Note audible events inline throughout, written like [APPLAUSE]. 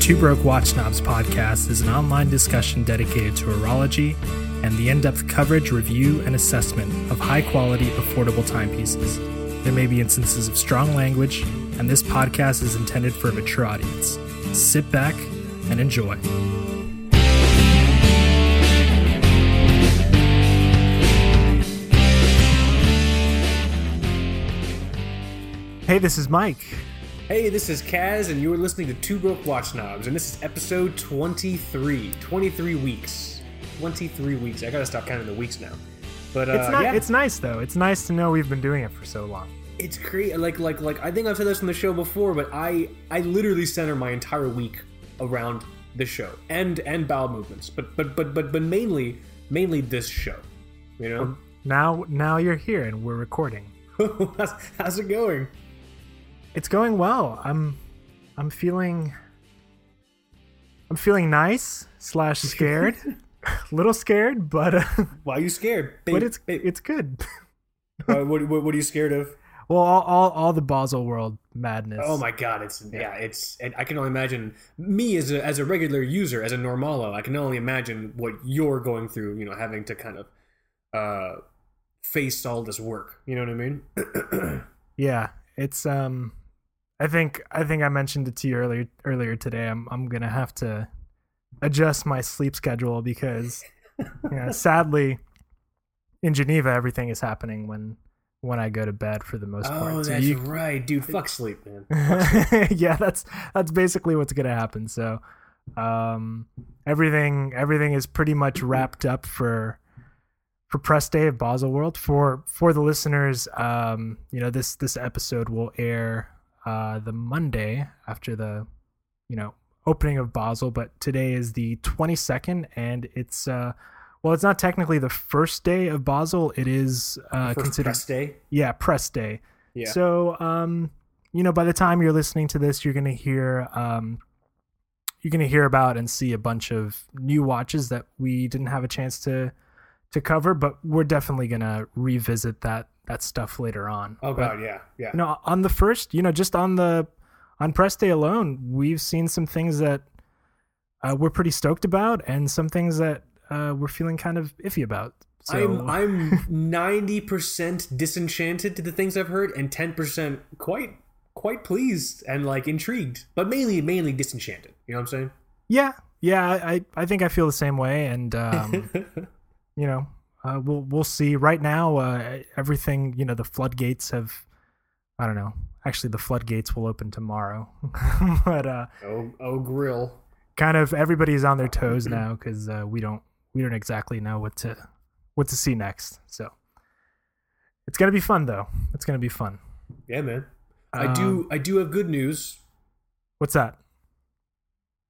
Two Broke Watch Snobs podcast is an online discussion dedicated to horology and the in depth coverage, review, and assessment of high quality, affordable timepieces. There may be instances of strong language, and this podcast is intended for a mature audience. Sit back and enjoy. Hey, this is Mike. Hey, this is Kaz, and you are listening to Two Broke Watch Snobs, and this is episode 23. 23 weeks. 23 weeks. I gotta stop counting the weeks now. But uh, It's not. yeah, It's nice though. It's nice to know we've been doing it for so long. it's great. Like, like, like. I think I've said this on the show before, but I, I literally center my entire week around the show and and bowel movements, but but but but but mainly mainly this show. You know, Now, now you're here and we're recording. [LAUGHS] how's, how's it going? It's going well. I'm, I'm feeling. I'm feeling nice slash [LAUGHS] scared, a [LAUGHS] little scared, but uh, Why are you scared? but it's babe, it's good. uh, what, what what are you scared of? Well, all, all, all the Basel world madness. Oh my god, it's yeah, it's and I can only imagine me as a as a regular user, as a normalo, I can only imagine what you're going through, you know, having to kind of uh face all this work. You know what I mean? [CLEARS THROAT] Yeah, it's um, I think I think I mentioned it to you earlier earlier today. I'm I'm gonna have to adjust my sleep schedule because, yeah, [LAUGHS] sadly, in Geneva everything is happening when when I go to bed for the most part. oh, So that's you- right, dude. Fuck [LAUGHS] sleep, man. [LAUGHS] yeah, that's that's basically what's gonna happen. So, um, everything everything is pretty much wrapped up for for press day of Basel World. For for the listeners, um, you know this this episode will air uh the Monday after the you know opening of Basel, but today is the twenty second, and it's uh. Well, it's not technically the first day of Basel. It is uh, considered, press day. yeah, press day. Yeah. So, um, you know, by the time you're listening to this, you're gonna hear, um, you're gonna hear about and see a bunch of new watches that we didn't have a chance to to cover, but we're definitely gonna revisit that that stuff later on. oh But, god, yeah, yeah. you know, on the first, you know, just on the on press day alone, we've seen some things that uh, we're pretty stoked about, and some things that uh, we're feeling kind of iffy about. So, I'm [LAUGHS] I'm ninety percent disenchanted to the things I've heard, and ten percent quite quite pleased and like intrigued, but mainly mainly disenchanted. You know what I'm saying? Yeah, yeah, I, I I think I feel the same way, and um, [LAUGHS] you know, uh, we'll we'll see. Right now, uh, everything you know, the floodgates have. I don't know. Actually, the floodgates will open tomorrow, [LAUGHS] but uh, oh oh grill. kind of everybody's on their [CLEARS THROAT] toes now because uh, we don't we don't exactly know what to what to see next. So it's gonna be fun, though. It's gonna be fun. Yeah, man. I Um, do. I do have good news. What's that?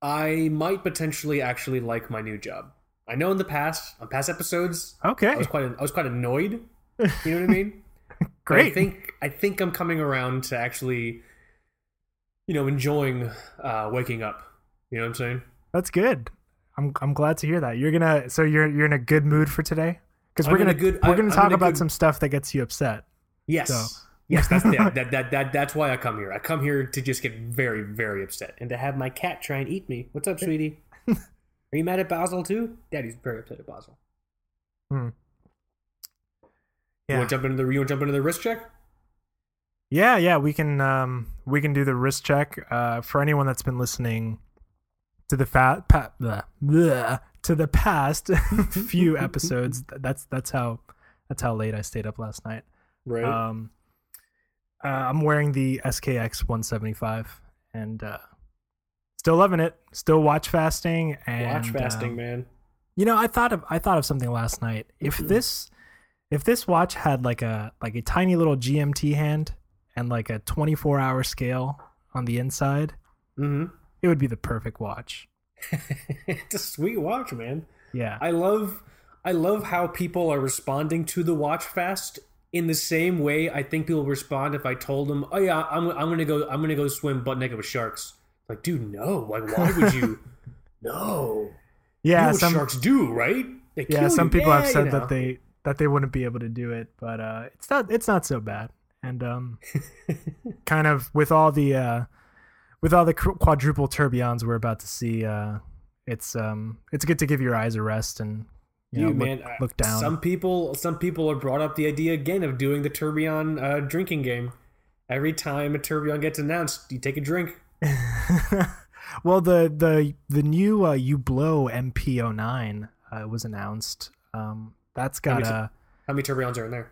I might potentially actually like my new job. I know in the past, on past episodes, Okay, I was quite. I was quite annoyed. You know what I mean? [LAUGHS] But I think. I think I'm coming around to actually, you know, enjoying uh, waking up. You know what I'm saying? That's good. I'm I'm glad to hear that. You're gonna so you're you're in a good mood for today because we're gonna good- we're gonna I'm talk about good- some stuff that gets you upset. Yes. So- Yes, that's the, [LAUGHS] that, that that that's why I come here. I come here to just get very very upset and to have my cat try and eat me. What's up, sweetie? [LAUGHS] Are you mad at Basel too? Daddy's very upset at Basel. You Yeah, You want to jump into the you want to jump into the wrist check? yeah, yeah. We can um we can do the wrist check. Uh, for anyone that's been listening to the fat pa- bleh, bleh, to the past [LAUGHS] few [LAUGHS] episodes. That's that's how that's how late I stayed up last night. Right. Um, uh, I'm wearing the SKX 175 and uh, still loving it. Still watch fasting and Watch fasting, um, man. You know, I thought of I thought of something last night. If this if this watch had like a like a tiny little GMT hand and like a 24 hour scale on the inside, Mm-hmm. it would be the perfect watch. [LAUGHS] it's a sweet watch, man. Yeah. I love I love how people are responding to the watch fast in the same way I think people respond if I told them, "Oh yeah, I'm I'm gonna go I'm gonna go swim butt naked with sharks." Like, dude, no. Like, why would you? [LAUGHS] no. you know yeah, some sharks do, right? They yeah, some you. people have said you know. that they that they wouldn't be able to do it, but uh it's not it's not so bad. And um [LAUGHS] kind of with all the uh with all the quadruple tourbillons we're about to see, uh, it's um, it's good to give your eyes a rest and you know Dude, look, man, uh, look down. Some people, some people have brought up the idea again of doing the tourbillon uh, drinking game. Every time a tourbillon gets announced, you take a drink. [LAUGHS] well, the the the new uh, Hublot MP09 uh, was announced. Um, that's got many a How many tourbillons are in there?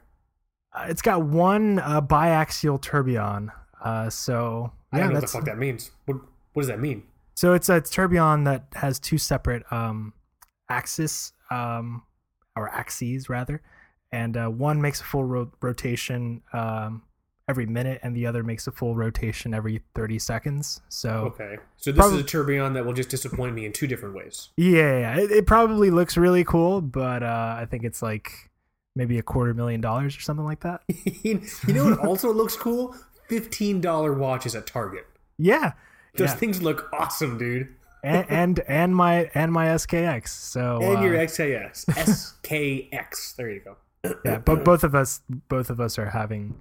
uh, it's got one uh, biaxial tourbillon. Uh, so I yeah, don't know what the fuck that means. What What does that mean? so it's a tourbillon that has two separate um, axis um, or axes rather, and uh, one makes a full ro- rotation um, every minute, and the other makes a full rotation every thirty seconds. So Okay, so this is a tourbillon that will just disappoint me in two different ways. Yeah, yeah, it, it probably looks really cool, but uh, I think it's like maybe a quarter million dollars or something like that. [LAUGHS] you know what also looks cool? Fifteen dollar watches at Target. Yeah, Those yeah. things look awesome, dude. and, and and my and my SKX. So And uh, your XAS, [LAUGHS] SKX. There you go. yeah, but both of us both of us are having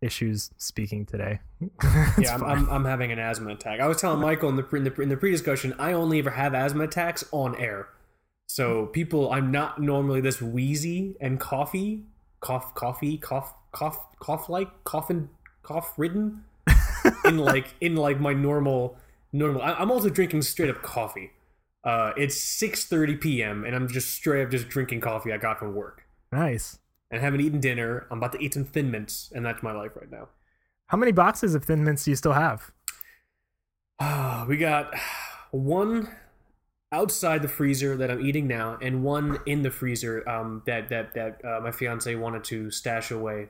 issues speaking today. [LAUGHS] Yeah, I'm. I'm, I'm having an asthma attack. I was telling Michael in the pre- in the, in the pre-discussion, I only ever have asthma attacks on air. So people, I'm not normally this wheezy and coffee, cough, coffee, cough, cough, cough like, coughin, cough ridden, [LAUGHS] in like in like my normal normal. I, I'm also drinking straight up coffee. Uh, it's 6:30 p.m. and I'm just straight up just drinking coffee I got from work nice. And haven't eaten dinner. I'm about to eat some Thin Mints, and that's my life right now. How many boxes of Thin Mints do you still have? Ah, [SIGHS] we got one outside the freezer that I'm eating now, and one in the freezer um, that that that uh, my fiance wanted to stash away.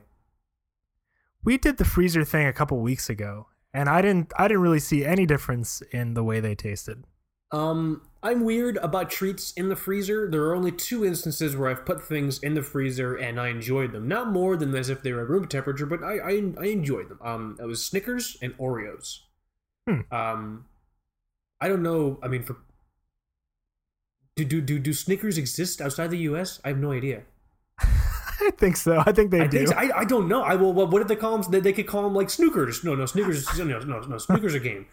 We did the freezer thing a couple weeks ago, and I didn't I didn't really see any difference in the way they tasted. Um, I'm weird about treats in the freezer. There are only two instances where I've put things in the freezer and I enjoyed them. Not more than as if they were room temperature, but I I, I enjoyed them. Um, it was Snickers and Oreos. Hmm. Um, I don't know. I mean, for do do do do Snickers exist outside the U.S.? I have no idea. [LAUGHS] I think so. I think they I do. think so. I, I don't know. I will. What, what did they call them? They, they could call them like snookers. No, no, snookers. is- No, no, no. Snookers a game.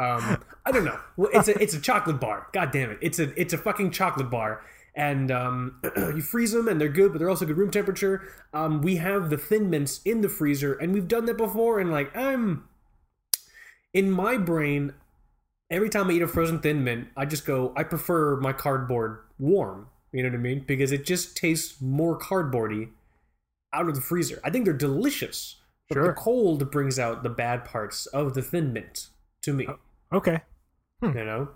Um, [LAUGHS] I don't know. Well, it's a it's a chocolate bar. God damn it! It's a it's a fucking chocolate bar. And um, [CLEARS THROAT] you freeze them, and they're good, but they're also good room temperature. Um, we have the thin mints in the freezer, and we've done that before. And like, I'm in my brain, every time I eat a frozen thin mint, I just go, I prefer my cardboard warm. You know what I mean? Because it just tastes more cardboardy out of the freezer. I think they're delicious. But Sure. the cold brings out the bad parts of the thin mint to me. Okay, You know?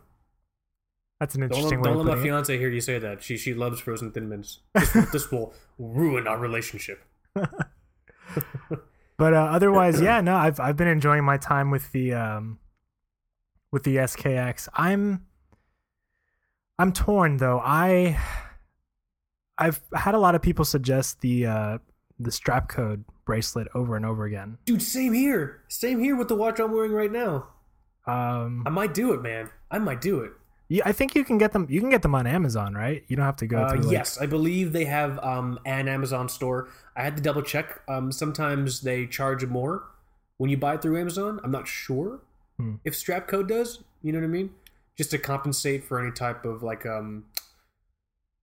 that's an Don't, interesting don't of let my it. fiance hear you say that. She she loves frozen thin mints. [LAUGHS] This, will- this will ruin our relationship. [LAUGHS] But uh, otherwise, [COUGHS] yeah, no, I've I've been enjoying my time with the um with the SKX. I'm I'm torn though. I I've had a lot of people suggest the uh the Strapcode bracelet over and over again. Dude, same here. Same here with the watch I'm wearing right now. Um I might do it, man. I might do it. yeah, I think you can get them you can get them on Amazon, right? You don't have to go Uh, through like, yes, I believe they have um, an Amazon store. I had to double check. Um, sometimes they charge more when you buy it through Amazon. I'm not sure Hmm. if Strapcode does. You know what I mean? Just to compensate for any type of like um,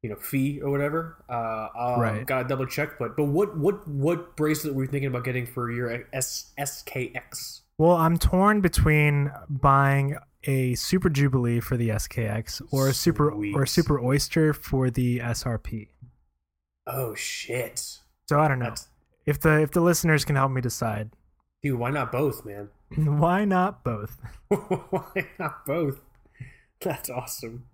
you know, fee or whatever. Uh, I'll, Right. Gotta double check. But but what what what bracelet were you thinking about getting for your S SKX? Well, I'm torn between buying a Super Jubilee for the SKX or a Super Sweet. or a Super Oyster for the SRP. Oh shit, So I don't know. That's- If the if the listeners can help me decide, dude! Why not both, man? [LAUGHS] [LAUGHS] why not both? why not both? That's awesome.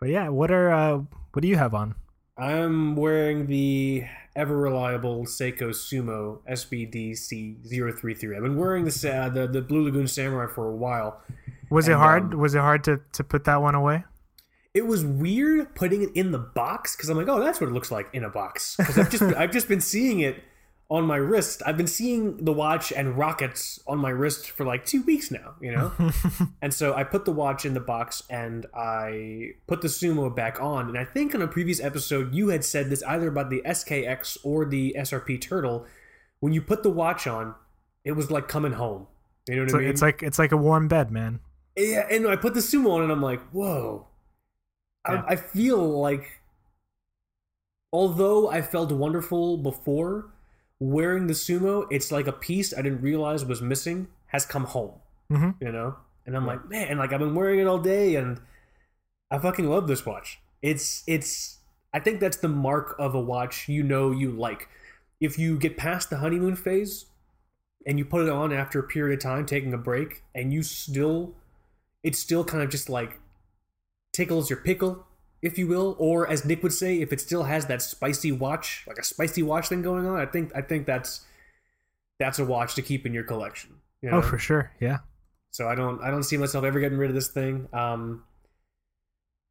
But yeah, what are uh what do you have on? I'm wearing the ever reliable Seiko Sumo SBDC033. I've been wearing this uh, the the Blue Lagoon Samurai for a while. Was it hard? um, was it hard to to put that one away? It was weird putting it in the box because I'm like, oh, that's what it looks like in a box. Because I've just [LAUGHS] I've just been seeing it on my wrist. I've been seeing the watch and rockets on my wrist for like two weeks now, you know. [LAUGHS] and so I put the watch in the box and I put the Sumo back on. And I think on a previous episode you had said this either about the SKX or the SRP Turtle. When you put the watch on, it was like coming home. You know what It's, I like, mean? it's like it's like a warm bed, man. Yeah, and I put the sumo on and I'm like, whoa. Yeah. I, I feel like, although I felt wonderful before, wearing the sumo, it's like a piece I didn't realize was missing has come home. hmm You know? And I'm like, man, like I've been wearing it all day and I fucking love this watch. It's, it's, I think that's the mark of a watch you know you like. If you get past the honeymoon phase and you put it on after a period of time, taking a break, and you still it still kind of just like tickles your pickle, if you will, or as Nick would say, if it still has that spicy watch, like a spicy watch thing going on, I think I think that's that's a watch to keep in your collection. You know? Oh, for sure. Yeah. So I don't I don't see myself ever getting rid of this thing. Um,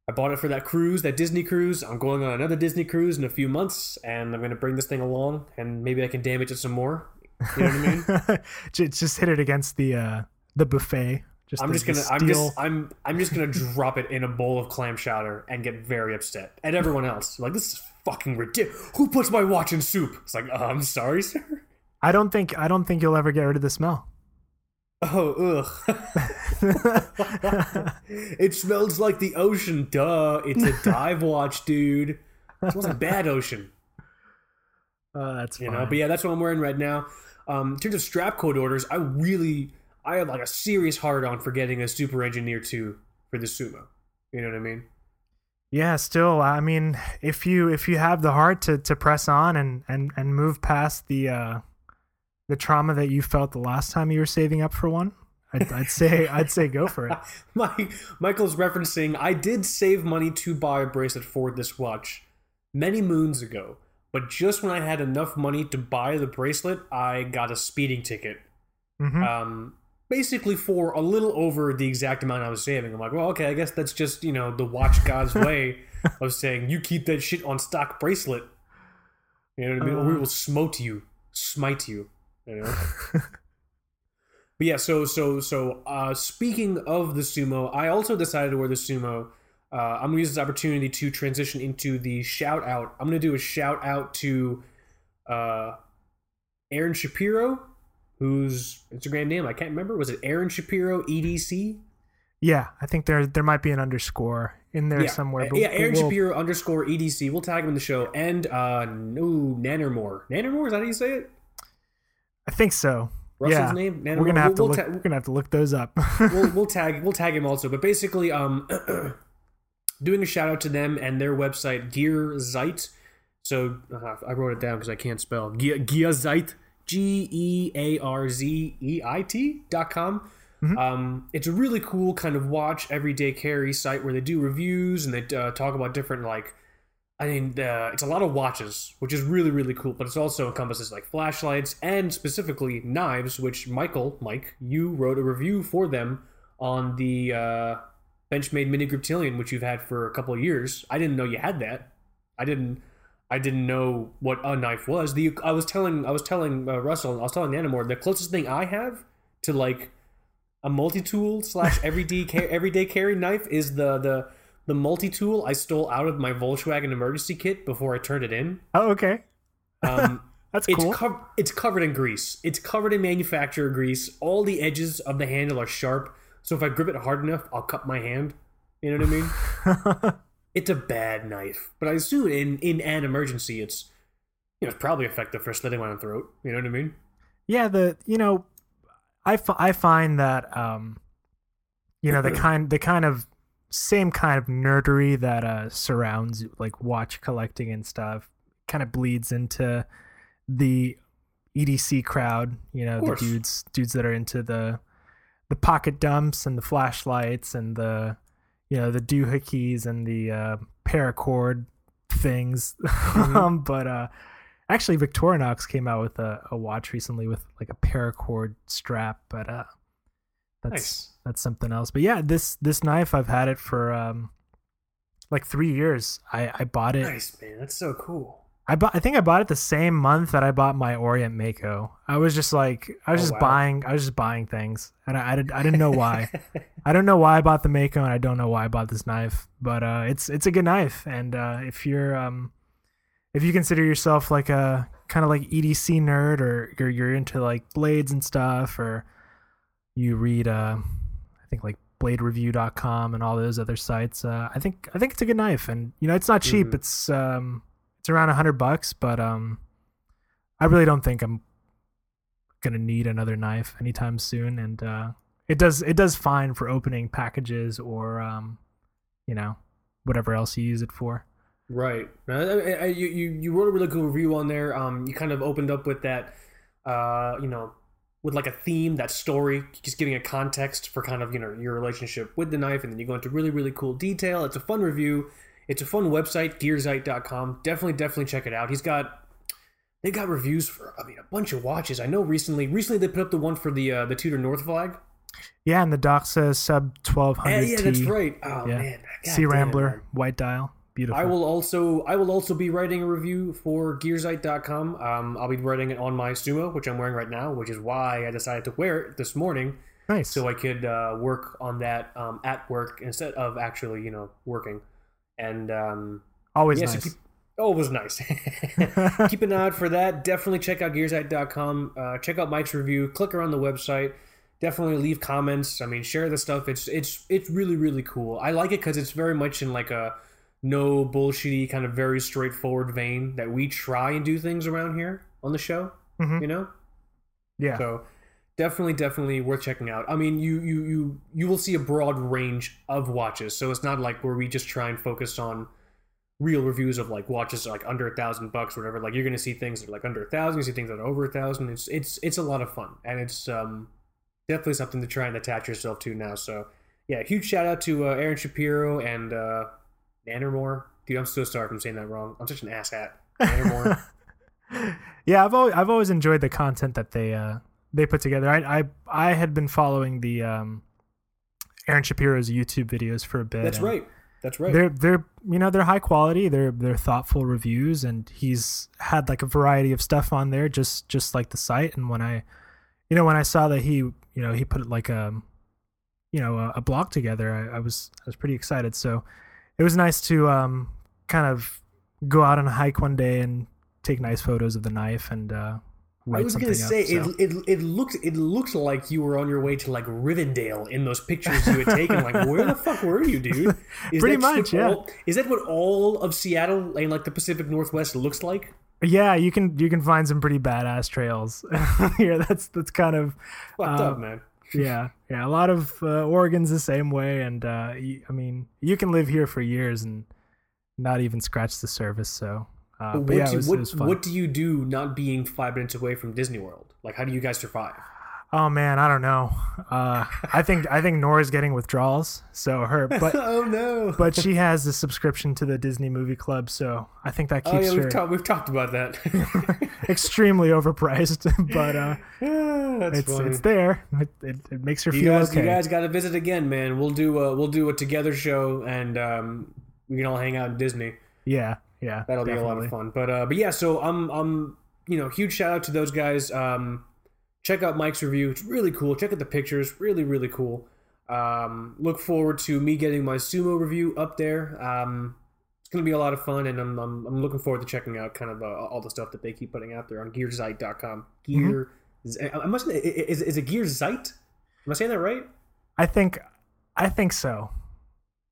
I bought it for that cruise, that Disney cruise. I'm going on another Disney cruise in a few months, and I'm going to bring this thing along, and maybe I can damage it some more. You know what I mean? [LAUGHS] just, just hit it against the uh the buffet. Just I'm just gonna I'm just I'm I'm just gonna drop it in a bowl of clam chowder and get very upset at everyone else. Like this is fucking ridiculous. Who puts my watch in soup? It's like, uh, I'm sorry, [LAUGHS] sir. I don't think I don't think you'll ever get rid of the smell. Oh, ugh. [LAUGHS] it smells like the ocean. Duh. It's a dive watch, dude. It smells like bad ocean. [LAUGHS] Uh, that's You fine. know, but yeah, that's what I'm wearing right now. Um, in terms of Strapcode orders, I really, I have like a serious hard on for getting a Super Engineer 2 for the Sumo. You know what I mean? yeah, still, I mean, if you if you have the heart to to press on and and and move past the uh the trauma that you felt the last time you were saving up for one, I'd, I'd [LAUGHS] say I'd say go for it. [LAUGHS] My, Michael's referencing, I did save money to buy a bracelet for this watch many moons ago, but just when I had enough money to buy the bracelet, I got a speeding ticket. hmm Um, basically for a little over the exact amount I was saving. I'm like, well, okay, I guess that's just, you know, the watch god's [LAUGHS] way of saying, you keep that shit on stock bracelet. You know what I mean? or we Uh. will smote you, smite you. You know? [LAUGHS] But yeah, so so so uh, speaking of the sumo, I also decided to wear the sumo. Uh, I'm gonna use this opportunity to transition into the shout out. I'm gonna do a shout out to uh, Aaron Shapiro, whose Instagram name I can't remember. Was it Aaron Shapiro EDC? Yeah, I think there there might be an underscore in there yeah, somewhere. But yeah, Aaron we'll- Shapiro underscore EDC. We'll tag him in the show. And uh, no Nannermore. Nannermore is that how you say it? I think so. Russell's yeah, name. Nannermore? we're gonna have We'll- to we'll look. ta- we're gonna have to look those up. we'll, we'll [LAUGHS] tag we'll tag him also. But basically, um, [CLEARS THROAT] doing a shout out to them and their website Gear Zeit. So uh, I wrote it down because I can't spell Gear Zeit. G E A R Z E I T dot com. Um, it's a really cool kind of watch everyday carry site where they do reviews and they uh, talk about different like I mean, uh, it's a lot of watches, which is really, really cool. But it also encompasses like flashlights and specifically knives, which Michael, Mike, you wrote a review for them on the uh, Benchmade Mini Griptilian, which you've had for a couple of years. I didn't know you had that. I didn't. I didn't know what a knife was. The I was telling I was telling uh, Russell, I was telling Anamore, the closest thing I have to like a multi tool slash [LAUGHS] everyday everyday carry knife is the the the multi tool I stole out of my Volkswagen emergency kit before I turned it in. oh, okay, Um, [LAUGHS] that's it's cool. cov- it's covered in grease. It's covered in manufacturer grease. All the edges of the handle are sharp, so if I grip it hard enough, I'll cut my hand. You know what I mean? [LAUGHS] it's a bad knife, but I assume in in an emergency, it's you know it's probably effective for slitting my own throat. You know what I mean? yeah, the you know, I, f- I find that um, you know the [CLEARS THROAT] kind the kind of same kind of nerdery that uh surrounds like watch collecting and stuff kind of bleeds into the EDC crowd. You know, the dudes dudes that are into the the pocket dumps and the flashlights and the you know the doohickeys and the uh, paracord things. Mm-hmm. [LAUGHS] um, but uh, actually, Victorinox came out with a, a watch recently with like a paracord strap, but uh, that's Nice. that's something else. But yeah, this this knife I've had it for um like three years. I I bought it. Nice man, that's so cool. I bought. I think I bought it the same month that I bought my Orient Mako. I was just like, I was Oh, just wow. buying. I was just buying things, and I, I, did, I didn't know why. [LAUGHS] I don't know why I bought the Mako, and I don't know why I bought this knife. But uh, it's it's a good knife, and uh, if you're um, if you consider yourself like a kind of like EDC nerd, or you're you're into like blades and stuff, or you read, uh, I think like BladeReview.com and all those other sites, uh, I think I think it's a good knife, and you know it's not cheap. Mhm. It's um, it's around a hundred bucks, but um, I really don't think I'm gonna need another knife anytime soon, and uh, it does it does fine for opening packages or um, you know, whatever else you use it for. Right. You, you you wrote a really cool review on there. Um, you kind of opened up with that, uh, you know, with like a theme, that story, just giving a context for kind of you know your relationship with the knife, and then you go into really really cool detail. It's a fun review. It's a fun website, gearzeit.com. Definitely definitely check it out. He's got they got reviews for I mean a bunch of watches. I know recently recently they put up the one for the uh, the Tudor North flag. Yeah, and the Doxa Sub twelve hundred. Yeah, yeah, that's right. Oh Yeah. man, God Sea Rambler, man. white dial, beautiful. I will also I will also be writing a review for Gearzeit.com. Um, I'll be writing it on my Sumo, which I'm wearing right now, which is why I decided to wear it this morning nice. so I could uh, work on that um, at work instead of actually you know working. And um, Always yeah, so nice. keep- oh, it was nice. [LAUGHS] [LAUGHS] keep an eye out for that. Definitely check out Gearzeit.com. Uh, check out Mike's review. Click around the website. Definitely leave comments. I mean, share the stuff. It's it's it's really really cool. I like it because it's very much in like a no bullshitty kind of very straightforward vein that we try and do things around here on the show. Mhm. You know, yeah. so definitely definitely worth checking out. I mean, you you you you will see a broad range of watches. So it's not like where we just try and focus on real reviews of like watches like under a thousand bucks or whatever. Like you're gonna see things that are like under a thousand, you see things that are over a thousand. It's it's it's a lot of fun and it's um definitely something to try and attach yourself to now. So yeah, huge shout out to uh, Aaron Shapiro and uh Nannermore. Dude, I'm so sorry if I'm saying that wrong. I'm such an asshat. Nannermore. [LAUGHS] yeah, I've always I've always enjoyed the content that they uh they put together. I I I had been following the um Aaron Shapiro's YouTube videos for a bit. That's right. That's right. They're they're you know they're high quality. They're they're thoughtful reviews, and he's had like a variety of stuff on there, just just like the site. And when I, you know, when I saw that he you know he put like a, you know, a, a blog together, I, I was I was pretty excited. So it was nice to um kind of go out on a hike one day and take nice photos of the knife and uh, I was gonna say up, so. it, it. It looked it looked like you were on your way to like Rivendell in those pictures you had taken. Like, where the fuck were you, dude? [LAUGHS] Is Pretty much, yeah. all- is that what all of Seattle and like the Pacific Northwest looks like? yeah, you can you can find some pretty badass trails [LAUGHS] here. That's that's kind of Fucked Uh, up, man. [LAUGHS] yeah yeah a lot of uh, oregon's the same way and uh i mean you can live here for years and not even scratch the surface so uh what yeah do, was, what, it was fun. what do you do not being five minutes away from Disney World? Like, how do you guys survive? oh man i don't know uh i think i think nora's getting withdrawals so her [LAUGHS] but oh no! but she has a subscription to the disney movie club so i think that oh keeps yeah, her we've, talked we've talked about that. [LAUGHS] extremely overpriced [LAUGHS] but uh Ah, That's it's funny. it's there it, it, it makes her you feel guys, okay you guys got to visit again, man. We'll do a we'll do a together show, and um, we can all hang out in Disney. yeah yeah That'll be a lot of fun. But uh, but yeah, so I'm I'm you know huge shout out to those guys. Um, check out Mike's review; it's really cool. Check out the pictures; really really cool. Um, look forward to me getting my sumo review up there. Um, it's gonna be a lot of fun, and I'm I'm, I'm looking forward to checking out kind of uh, all the stuff that they keep putting out there on Gearzeit.com. Gear, I must is is it Gearzeit? Am I saying that right? i think i think so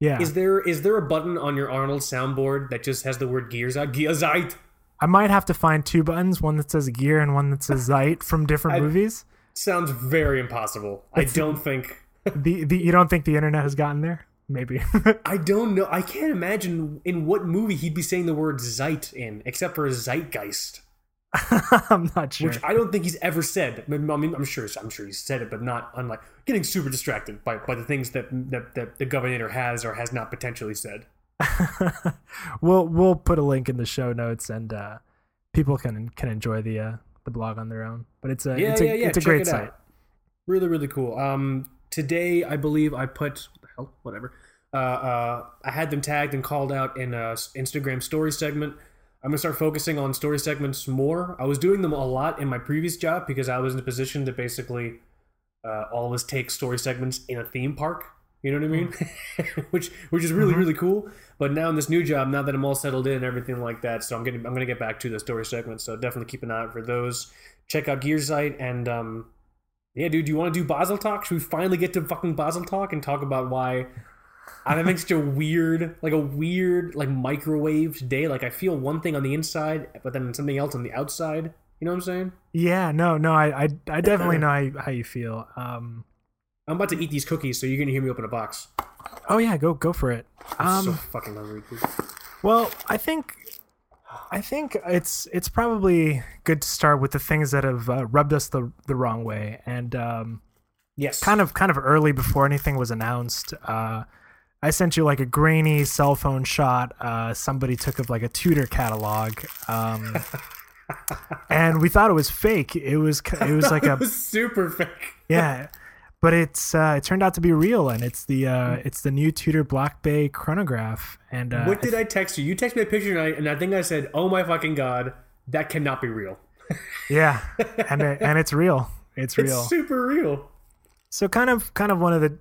yeah Is there is there a button on your Arnold soundboard that just has the word Gearzeit? Gearzeit. I might have to find two buttons, one that says gear and one that says Zeit from different [LAUGHS] I- movies. Sounds very impossible. I don't think. [LAUGHS] The, the you don't think the internet has gotten there? Maybe. [LAUGHS] I don't know. I can't imagine in what movie he'd be saying the word Zeit in, except for Zeitgeist, [LAUGHS] I'm not sure. which I don't think he's ever said. I mean, I'm sure, I'm sure he's said it, but not unlike getting super distracted by, by the things that, that that the governor has or has not potentially said. [LAUGHS] we'll we'll put a link in the show notes and uh, people can can enjoy the uh, the blog on their own. But it's a Yeah, it's a, yeah, yeah. it's a check great it site. Really, really cool. Um, today I believe I put what the hell, whatever. Uh, uh, I had them tagged and called out in a Instagram story segment. I'm gonna start focusing on story segments more. I was doing them a lot in my previous job because I was in a position to basically uh, always take story segments in a theme park. You know what I mean? [LAUGHS] which which is really Mhm. really cool. But now in this new job, now that I'm all settled in and everything like that, so I'm getting I'm gonna get back to the story segments. So definitely keep an eye out for those. Check out Gearzeit and um, Yeah, dude, do you want to do Basel talk? Should we finally get to fucking Basel talk and talk about why I'm having such a weird, like a weird, like microwaved day? Like I feel one thing on the inside, but then something else on the outside. You know what I'm saying? Yeah, no, no, I, I, I definitely [LAUGHS] know how you, how you feel. Um, I'm about to eat these cookies, so you're gonna hear me open a box. oh yeah, go, go for it. I'm so Um, fucking hungry, dude. well, I think, I think it's, it's probably good to start with the things that have uh, rubbed us the, the wrong way, and um, Yes. kind of, kind of early before anything was announced. Uh, I sent you like a grainy cell phone shot. Uh, somebody took of like a Tudor catalog. Um, [LAUGHS] and we thought it was fake. It was, it was like [LAUGHS] a was super fake. [LAUGHS] yeah but it's uh it turned out to be real and it's the uh it's the new tudor black bay chronograph and uh What did I text you? You texted me a picture, and I, and I think I said, "Oh my fucking god, that cannot be real." yeah and it, and it's real it's real It's super real. so kind of kind of one of the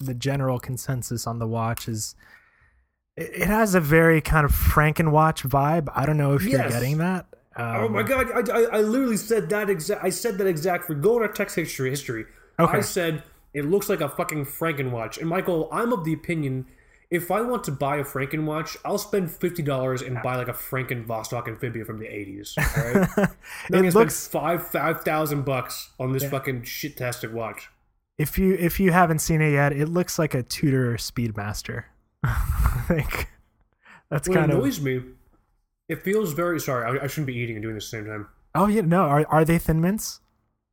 the general consensus on the watch is it, it has a very kind of frankenwatch vibe i don't know if you're getting that um, Oh my god, I, I, I literally said that exact. I said that exact for go on our text history. History. Okay. I said it looks like a fucking Frankenwatch. And Michael, I'm of the opinion. If I want to buy a Frankenwatch, I'll spend fifty dollars and buy like a Franken Vostok amphibia from the '80s. All right, [LAUGHS] it looks spend five five thousand bucks on this fucking shit-tastic watch. If you if you haven't seen it yet it looks like a tudor speedmaster [LAUGHS] i think that's What kind of annoys me, it feels very. Sorry, I, I shouldn't be eating and doing this at the same time. Oh yeah, no. Are are they thin mints?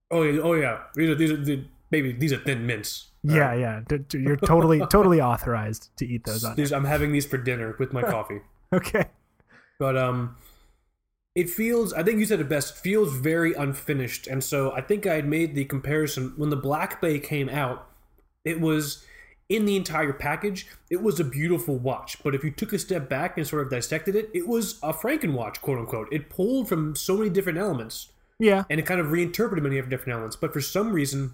Oh yeah, oh yeah. These are these are the baby. These are thin mints. Yeah, yeah. D- d- You're totally [LAUGHS] totally authorized to eat those on. These, I'm having these for dinner with my [LAUGHS] coffee. Okay. But um, it feels. I think you said it best. Feels very unfinished, and so I think I had made the comparison when the Black Bay came out. It was in the entire package. It was a beautiful watch, but if you took a step back and sort of dissected it, it was a Frankenwatch, quote unquote. It pulled from so many different elements. Yeah. and it kind of reinterpreted many of different elements. But for some reason,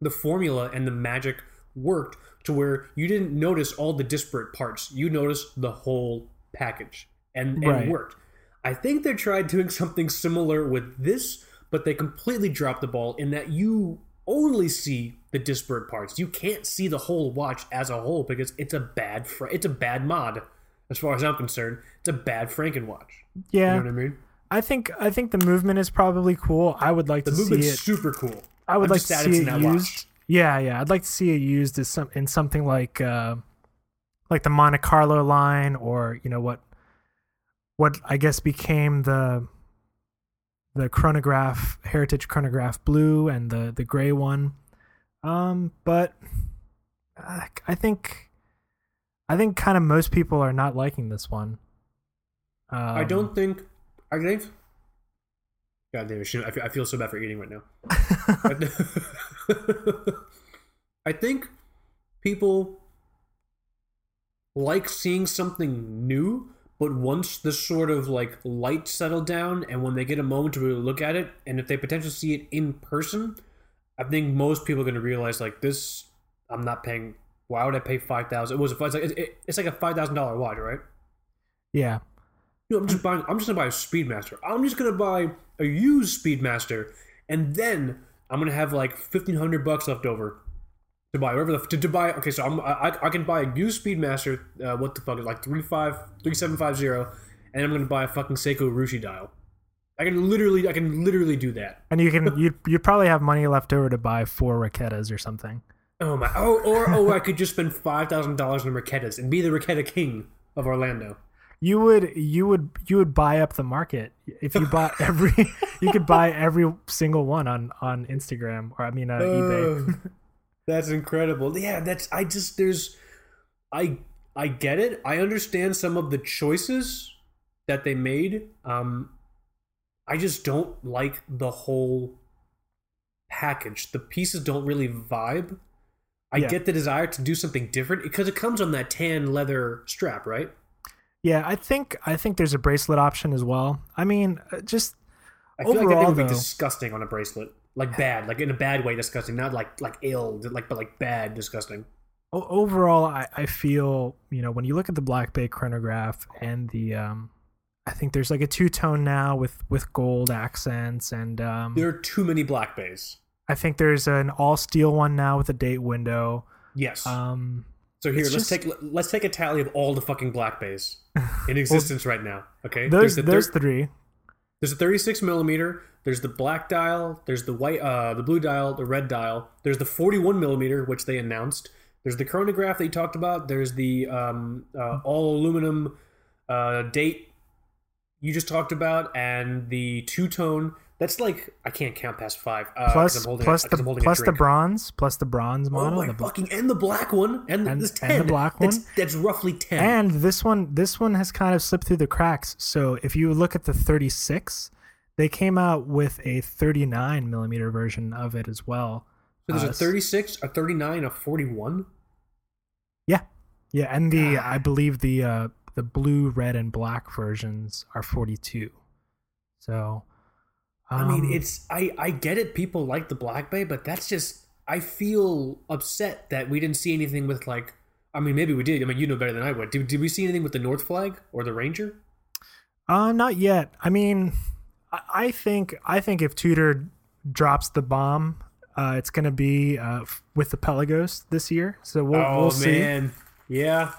the formula and the magic worked to where you didn't notice all the disparate parts. You noticed the whole package, and, and Right. it worked. I think they tried doing something similar with this, but they completely dropped the ball in that you only see the disparate parts. You can't see the whole watch as a whole because it's a bad fr- it's a bad mod. As far as I'm concerned, it's a bad Frankenwatch. Yeah. You know what I mean? I think I think the movement is probably cool. I would like The to see it. super cool. I would I'm like to see it that watch. used. Yeah, yeah. I'd like to see it used as some in something like uh like the Monte Carlo line or, you know, what what I guess became the the chronograph heritage chronograph blue and the the gray one. Um but uh, I think I think kind of most people are not liking this one. Um, I don't think. I think. God damn it! I feel, I feel so bad for eating right now. [LAUGHS] I think people like seeing something new, but once the sort of like light settled down, and when they get a moment to really look at it, and if they potentially see it in person, I think most people are going to realize like this. I'm not paying. Why would I pay five thousand? It was it's like it, it's like a five thousand dollar watch, right? Yeah. No, I'm just buying. I'm just gonna buy a Speedmaster. I'm just gonna buy a used Speedmaster, and then I'm gonna have like fifteen hundred bucks left over to buy whatever the to, to buy. Okay, so I'm I, I can buy a used Speedmaster. Uh, what the fuck is like three five three seven five zero, and I'm gonna buy a fucking Seiko Rushi dial. I can literally I can literally do that. And you can you you probably have money left over to buy four Raketas or something. Oh my! Oh, or oh, I could just spend five thousand dollars on Raketas and be the Raketa king of Orlando. You would you would you would buy up the market if you bought [LAUGHS] every you could buy every single one on on Instagram or I mean uh, eBay. That's incredible. Yeah, that's I just there's I I get it. I understand some of the choices that they made. Um I just don't like the whole package. The pieces don't really vibe. I Yeah. get the desire to do something different because it comes on that tan leather strap, right? Yeah, I think I think there's a bracelet option as well. I mean, uh, just I feel like that Overall, thing would be though- disgusting on a bracelet. Like bad, like in a bad way disgusting, not like like ill, like but like bad disgusting. overall I, I feel you know when you look at the black bay chronograph and the um i think there's like a two-tone now with with gold accents and um There are too many black bays. I think there's an all steel one now with a date window. Yes. Um, so here, let's just- take let's take a tally of all the fucking black bays [LAUGHS] in existence right now. Okay. there's the there's thir- three. There's a 36 millimeter. There's the black dial. There's the white, uh, the blue dial, the red dial. There's the 41 millimeter, which they announced. There's the chronograph that you talked about. There's the um, uh, all aluminum uh, date you just talked about, and the two tone. That's like I can't count past five. Uh, Plus plus a, the plus the bronze plus the bronze Oh model. my the fucking and the black one and, And- this and ten the black That's, one. that's roughly ten. and this one this one has kind of slipped through the cracks. So if you look at the 36, they came out with a 39 millimeter version of it as well. so there's uh, a 36, a 39, a 41. Yeah, yeah, and the I believe the uh, the blue, red, and black versions are 42. So, I mean, um, it's I I get it. People like the Black Bay, but that's just I feel upset that we didn't see anything with like. I mean, maybe we did. I mean, you know better than I would. Did, did we see anything with the North Flag or the Ranger? Uh, not yet. I mean, I, I think I think if Tudor drops the bomb, uh, it's gonna be uh, f- with the Pelagos this year. So we'll oh we'll see. yeah.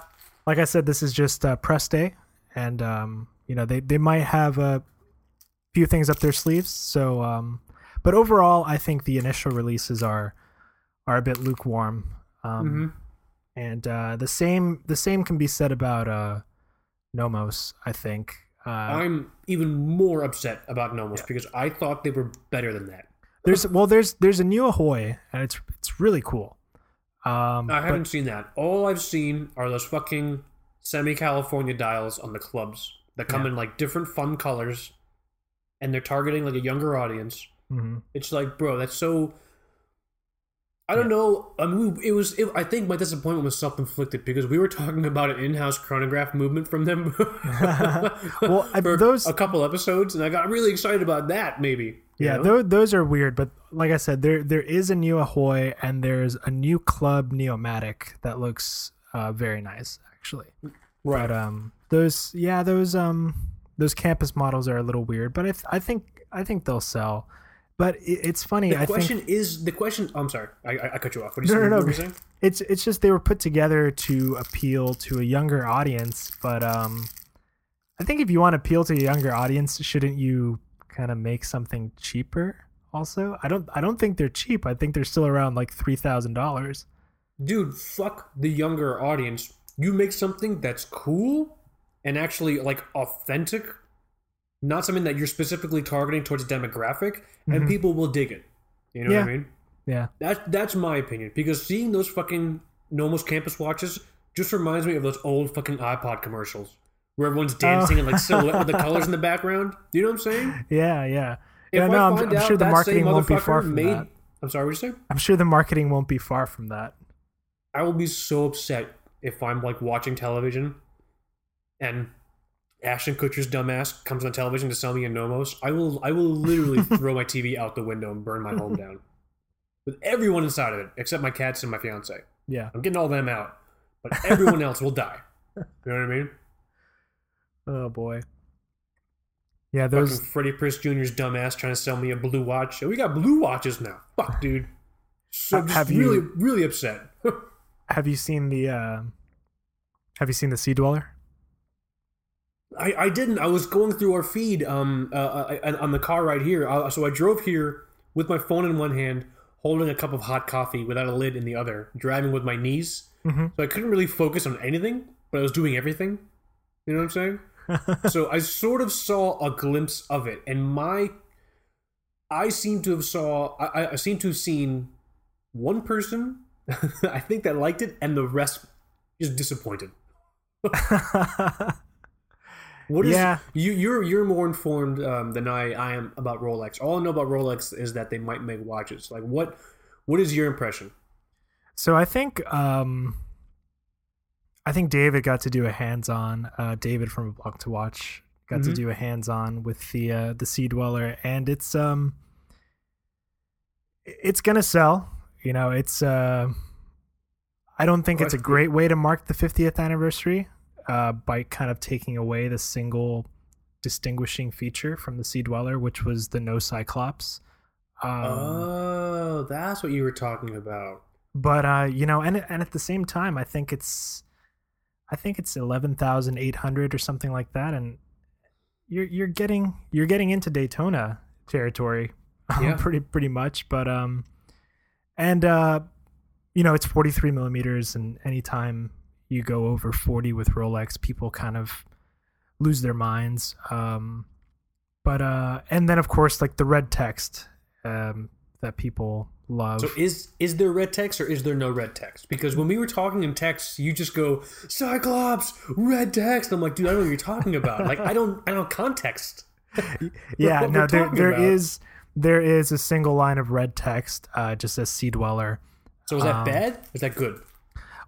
Like I said, this is just uh, press day, and um, you know they they might have a few things up their sleeves. So, um, but overall, I think the initial releases are are a bit lukewarm. Um, Mhm. and uh, the same the same can be said about uh, Nomos. I think. Uh, I'm even more upset about Nomos because I thought they were better than that. There's well, there's there's a new Ahoi, and it's it's really cool. Um, I haven't seen that. All I've seen are those fucking semi California dials on the clubs that come Yeah. in like different fun colors, and they're targeting like a younger audience. Mhm. It's like, bro, that's so. I don't know. I mean, it was. It, I think my disappointment was self-inflicted because we were talking about an in-house chronograph movement from them. [LAUGHS] [LAUGHS] Well, I- for those- a couple episodes, and I got really excited about that. Maybe. yeah, know? tho- those are weird, but like I said, there there is a new Ahoi, and there's a new Club Neomatic that looks uh, very nice, actually. right. But um, those yeah, those um, those campus models are a little weird, but I, th- I think I think they'll sell. But it, it's funny. the I question think is the question. I'm sorry, I, I, I cut you off. What, you No, say? no, no. saying? it's it's just they were put together to appeal to a younger audience but um i think if you want to appeal to a younger audience shouldn't you kind of make something cheaper also i don't i don't think they're cheap i think they're still around like $3000 dude fuck the younger audience you make something that's cool and actually like authentic not something that you're specifically targeting towards a demographic and people will dig it. You know what i Mm-hmm. Mean? Yeah. That, that's my opinion because seeing those fucking nomos campus watches just reminds me of those old fucking ipod commercials where everyone's dancing and like silhouette with the [LAUGHS] colors in the background. You know what i'm saying? Yeah yeah. If yeah I no I'm out sure the marketing won't be far from made that. I'm sorry what did you say? I'm sure the marketing won't be far from that. I will be so upset if I'm like watching television and Ashton Kutcher's dumbass comes on television to sell me a Nomos. I will I will literally [LAUGHS] throw my TV out the window and burn my home [LAUGHS] down. With everyone inside of it, except my cats and my fiance. yeah I'm getting all them out. But everyone else will die. You know what I mean? [LAUGHS] oh boy yeah those Fucking Freddie Prinze Jr.'s dumbass trying to sell me a blue watch. We got blue watches now. Fuck, dude. So I'm just Have you- really, really upset. have you seen the uh have you seen the sea dweller I, I didn't. I was going through our feed um uh, uh, on the car right here. Uh, so I drove here with my phone in one hand, holding a cup of hot coffee without a lid in the other, driving with my knees. Mhm. So I couldn't really focus on anything, but I was doing everything. You know what I'm saying? [LAUGHS] so I sort of saw a glimpse of it, and my I seem to have saw I, I- I seem to have seen one person [LAUGHS] I think that liked it, and the rest just disappointed. [LAUGHS] What is Yeah. you? You're you're more informed um, than I, I am about Rolex. All I know about Rolex is that they might make watches. Like what? What is your impression? So I think um I think David got to do a hands-on uh David from aBlogtoWatch got to Mhm. do a hands-on with the uh the Sea Dweller and it's um it's going to sell, you know, it's uh I don't think it's a great way to mark the 50th anniversary uh by kind of taking away the single distinguishing feature from the Sea Dweller which was the no cyclops. Um, oh, that's what you were talking about. but uh, you know, and and at the same time, I think it's, I think it's eleven thousand eight hundred or something like that, and you're you're getting you're getting into Daytona territory, [LAUGHS] Yeah. pretty pretty much. But um, and uh, you know, it's forty three millimeters, and anytime you go over forty with Rolex, people kind of lose their minds. Um, but uh, and then of course, like the red text, um, that people love. So is is there red text or is there no red text? Because when we were talking in text, you just go Cyclops red text. I'm like, dude, I don't know what you're talking about. Like, I don't I don't context. [LAUGHS] yeah no there there about. is there is a single line of red text uh just says sea dweller So is that Um, bad? Is that good?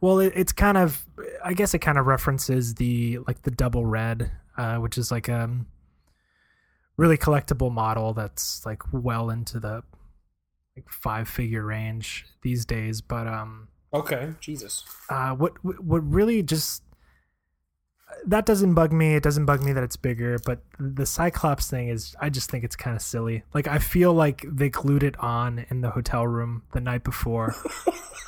Well it, it's kind of i guess it kind of references the like the double red uh which is like a really collectible model that's like well into the like five figure range these days but um Okay, Jesus. uh, what what really just that doesn't bug me. It doesn't bug me that it's bigger, but the Cyclops thing is, I just think it's kind of silly. Like I feel like they glued it on in the hotel room the night before. [LAUGHS]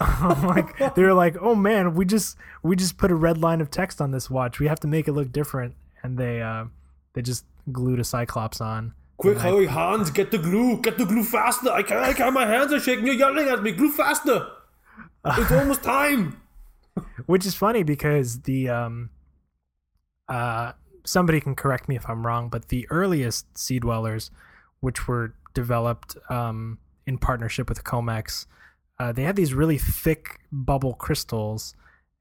[LAUGHS] like they were like, "Oh man, we just we just put a red line of text on this watch. We have to make it look different." And they uh they just glued a Cyclops on. Quick, hurry, Hans, get the glue. Get the glue faster. I can't, I can't, my hands are shaking. You're yelling at me. Glue faster. [LAUGHS] It's almost time. which is funny because the um uh somebody can correct me if i'm wrong but the earliest sea dwellers which were developed um in partnership with COMEX uh, they had these really thick bubble crystals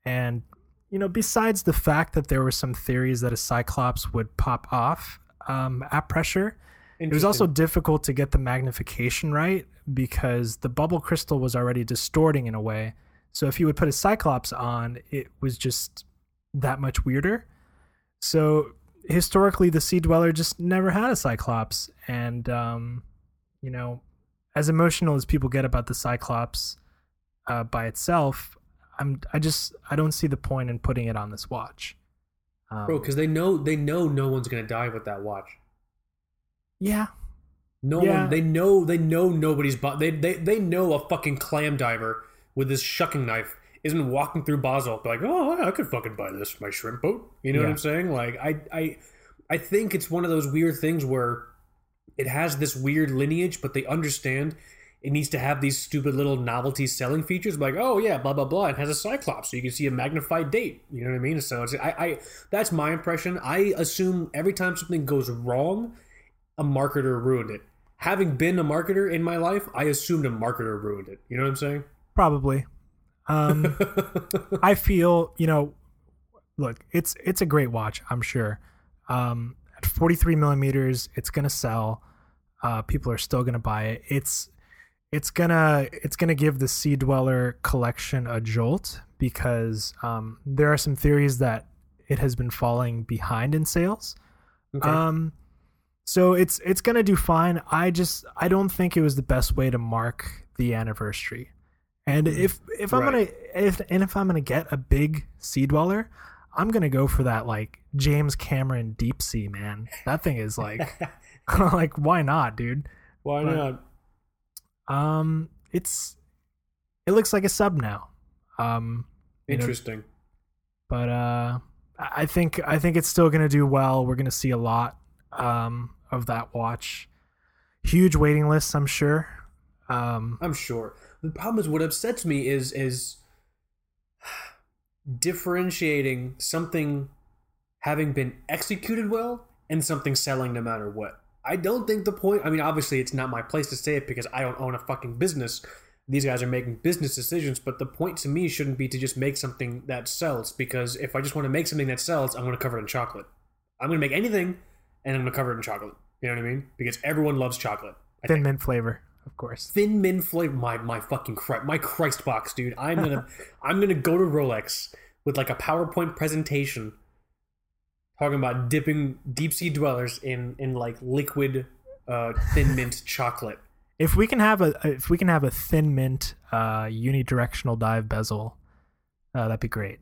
and you know besides the fact that there were some theories that a cyclops would pop off um, at pressure it was also difficult to get the magnification right because the bubble crystal was already distorting in a way. So if you would put a Cyclops on, it was just that much weirder. So historically, the Sea Dweller just never had a Cyclops, and um, you know, as emotional as people get about the Cyclops uh, by itself, I'm I just I don't see the point in putting it on this watch. Um, bro, because they know they know no one's gonna die with that watch. yeah, No Yeah. one. They know. They know nobody's. Bu- they they they know a fucking clam diver with his shucking knife isn't walking through Basel like, oh, I could fucking buy this for my shrimp boat. You know what I'm saying? Like, I I I think it's one of those weird things where it has this weird lineage, but they understand it needs to have these stupid little novelty selling features like oh yeah blah blah blah it has a cyclops so you can see a magnified date. You know what i mean? So it's, I, I that's my impression. I assume every time something goes wrong a marketer ruined it. Having been a marketer in my life i assumed a marketer ruined it. You know what i'm saying? Probably. Um, [LAUGHS] I feel you know, look, it's it's a great watch. I'm sure. Um, at 43 millimeters, it's gonna sell. Uh, people are still gonna buy it. It's it's gonna it's gonna give the Sea Dweller collection a jolt because um, there are some theories that it has been falling behind in sales. okay. Um, so it's it's gonna do fine. I just I don't think it was the best way to mark the anniversary. And if if I'm Right. gonna if and if I'm gonna get a big sea dweller, I'm gonna go for that like James Cameron deep sea man. That thing is like [LAUGHS] [LAUGHS] like why not, dude? why but- not Um, it's it looks like a sub now. Um, you know, interesting but uh I I think I think it's still gonna do well. We're gonna see a lot um of that watch. Huge waiting lists, I'm sure. Um I'm sure. The problem is what upsets me is is differentiating something having been executed well and something selling no matter what. I don't think the point I mean obviously it's not my place to say it because I don't own a fucking business. These guys are making business decisions, but the point to me shouldn't be to just make something that sells because if I just want to make something that sells, I'm going to cover it in chocolate. I'm going to make anything and I'm going to cover it in chocolate. You know what I mean? Because everyone loves chocolate. I thin mint flavor, of course. thin mint flavor. My my fucking Christ, my Christ box, dude. I'm gonna [LAUGHS] I'm gonna go to Rolex with like a PowerPoint presentation talking about dipping deep sea dwellers in in like liquid uh, thin mint [LAUGHS] chocolate. If we can have a if we can have a thin mint uh unidirectional dive bezel, uh, that'd be great.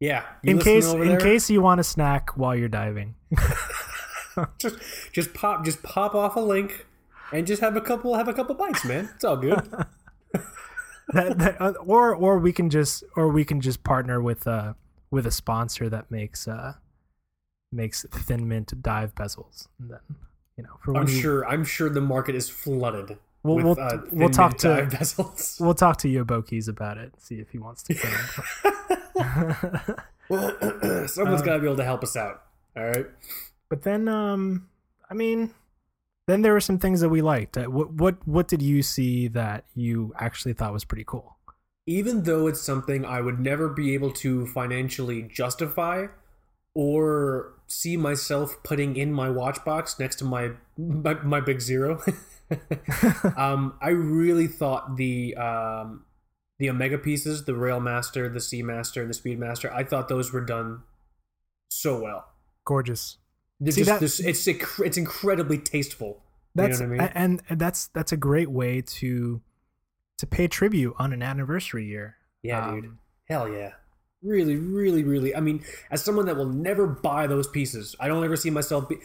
Yeah, you In case in case you want a snack while you're diving. [LAUGHS] just just pop just pop off a link and just have a couple have a couple bites, man. It's all good. [LAUGHS] that, that, uh, or or we can just or we can just partner with uh with a sponsor that makes uh makes thin mint dive bezels and then you know for I'm when you- sure I'm sure the market is flooded. We'll- with, we'll- uh, we'll talk to- dive vessels. [LAUGHS] we'll talk to Yobokis about it see if he wants to come [LAUGHS] Someone's got to be able to help us out. All right. but then um i mean then there were some things that we liked Uh, what what what did you see that you actually thought was pretty cool even though it's something I would never be able to financially justify or see myself putting in my watch box next to my my, my big zero. [LAUGHS] [LAUGHS] um, I really thought the um, the Omega pieces, the Railmaster, the Seamaster, and the Speedmaster, I thought those were done so well. gorgeous See, just, that- this- it's it's incredibly tasteful. that's you know what I mean? and, and that's that's a great way to to pay tribute on an anniversary year Yeah, Um, dude. Hell yeah. Really, really, really. I mean, as someone that will never buy those pieces, I don't ever see myself be.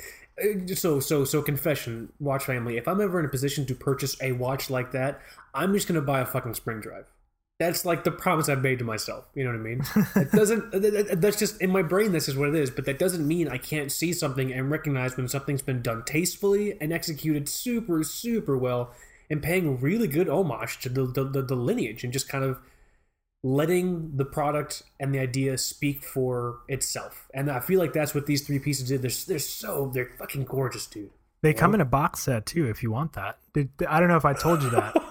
uh, So, so, so, confession, watch family. If I'm ever in a position to purchase a watch like that, I'm just gonna buy a fucking spring drive. That's like the promise I've made to myself. You know what I mean? It doesn't. that- that- That's just in my brain. This is what it is. But that doesn't mean I can't see something and recognize when something's been done tastefully and executed super, super well, and paying really good homage to the the, the, the lineage and just kind of letting the product and the idea speak for itself. And I feel like that's what these three pieces did. They're they're so they're fucking gorgeous, dude. they come in a box set too if you want that i don't know if i told you that [LAUGHS]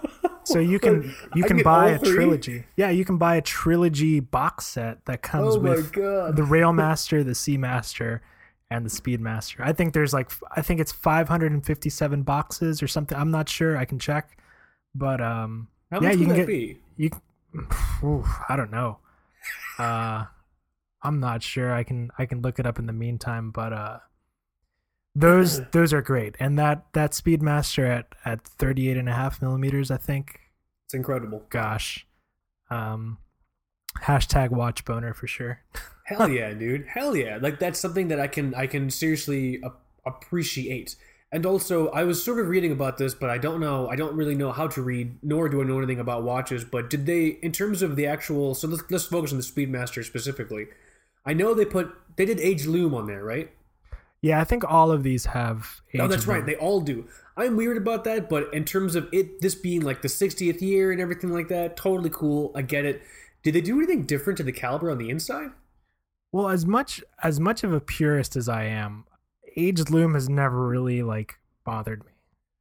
so you can [LAUGHS] you can buy a three? trilogy. Yeah you can buy a trilogy box set that comes Oh with the Railmaster, [LAUGHS] the Seamaster and the Speedmaster. i think there's like i think it's 557 boxes or something. I'm not sure. I can check. But um How yeah you can that get be? you [SIGHS] oof, i don't know. Uh i'm not sure. I can i can look it up in the meantime. But uh those those are great and that that speedmaster at at 38 and a half millimeters i think It's incredible. gosh um hashtag watch boner for sure [LAUGHS] Hell yeah, dude. Hell yeah. Like that's something that I can I can seriously a- appreciate. And also, I was sort of reading about this, but I don't know. I don't really know how to read, nor do I know anything about watches. But did they, in terms of the actual? So let's, let's focus on the Speedmaster specifically. I know they put they did age loom on there, right? Yeah i think all of these have No, age that's right. They all do. I'm weird about that, but in terms of it, this being like the 60th year and everything like that, totally cool. I get it. Did they do anything different to the caliber on the inside? well as much as much of a purist as i am aged loom has never really like bothered me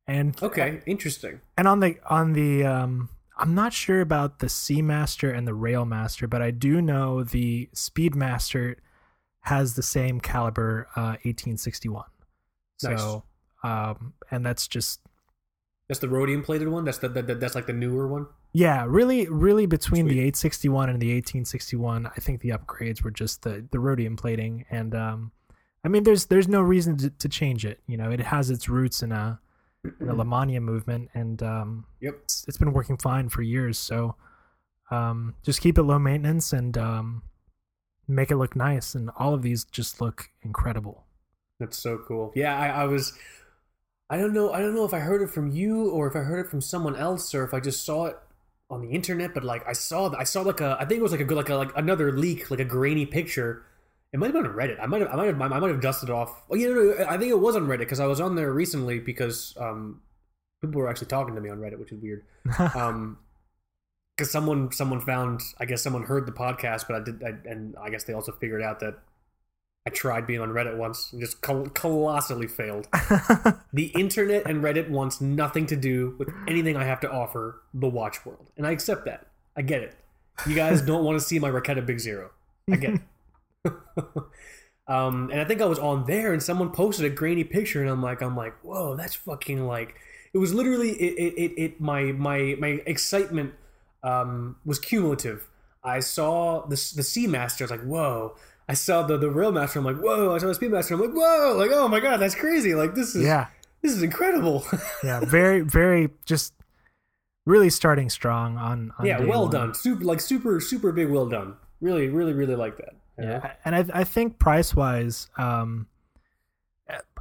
and Okay, interesting. and on the on the um i'm not sure about the seamaster and the railmaster but i do know the speedmaster has the same caliber uh 1861 Nice. so um and that's just That's the rhodium plated one. That's the, the, the that's like the newer one. yeah really really between the 861 and the 1861 i think the upgrades were just the the rhodium plating and um i mean there's there's no reason to, to change it you know it has its roots in a in the [CLEARS THROAT] Lemania movement and um Yep. it's, it's been working fine for years so um just keep it low maintenance and um make it look nice and all of these just look incredible That's so cool. Yeah, I, I was. I don't know. I don't know if I heard it from you or if I heard it from someone else or if I just saw it on the internet. But like, I saw. I saw like a. I think it was like a good like a like another leak, like a grainy picture. It might have been on Reddit. I might have. I might have. I might have dusted it off. Oh, you know, I think it was on Reddit because I was on there recently because um, people were actually talking to me on Reddit, which is weird. [LAUGHS] um because someone someone found i guess someone heard the podcast but i did I, and i guess they also figured out that i tried being on reddit once and just col- colossally failed [LAUGHS] the internet and reddit wants nothing to do with anything i have to offer the watch world and i accept that i get it you guys don't want to see my Raketa Big Zero. I get it. [LAUGHS] um, and I think I was on there, and someone posted a grainy picture, and I'm like, I'm like, whoa, that's fucking like. It was literally it. It. It. it my my my excitement um, was cumulative. I saw the the Seamaster. I was like, whoa. I saw the the Railmaster. I'm like, whoa. I saw the Speedmaster. I'm like, whoa. Like, oh my god, that's crazy. Like, this is yeah, this is incredible. [LAUGHS] yeah, very, very, just really starting strong on. on yeah, well one. done. Super like super super big. Well done. Really, really, really like that. Yeah, and I I think price wise, um,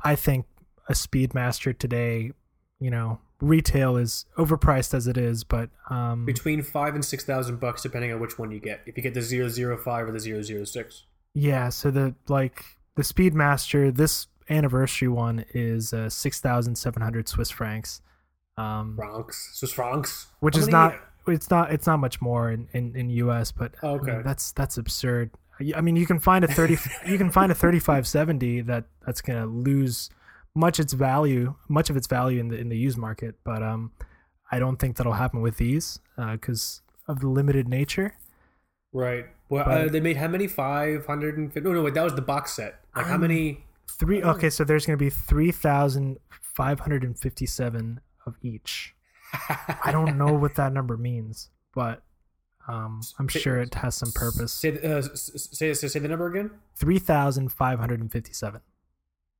I think a Speedmaster today you know, retail is overpriced as it is, but um, Between five and six thousand bucks, depending on which one you get. If you get the 005 or the 006. yeah. So the like the Speedmaster, this anniversary one is uh, six thousand seven hundred Swiss francs, um, Francs, Swiss francs, which How is many- not it's not it's not much more in in, in US, but I mean, Okay. that's that's absurd. I mean, you can find a thirty [LAUGHS] you can find a thirty five seventy that that's gonna lose much its value, much of its value in the in the used market, but um, I don't think that'll happen with these because of the limited nature. Right. Well, But- uh, they made how many? Five hundred and fifty. No, no, wait. That was the box set. Like how Um, many? Three. Oh. Okay, so there's going to be three thousand five hundred and fifty-seven of each. I don't know what that number means, but um, I'm Say- sure it has some purpose. Say, uh, say say say the number again. Three thousand five hundred and fifty-seven.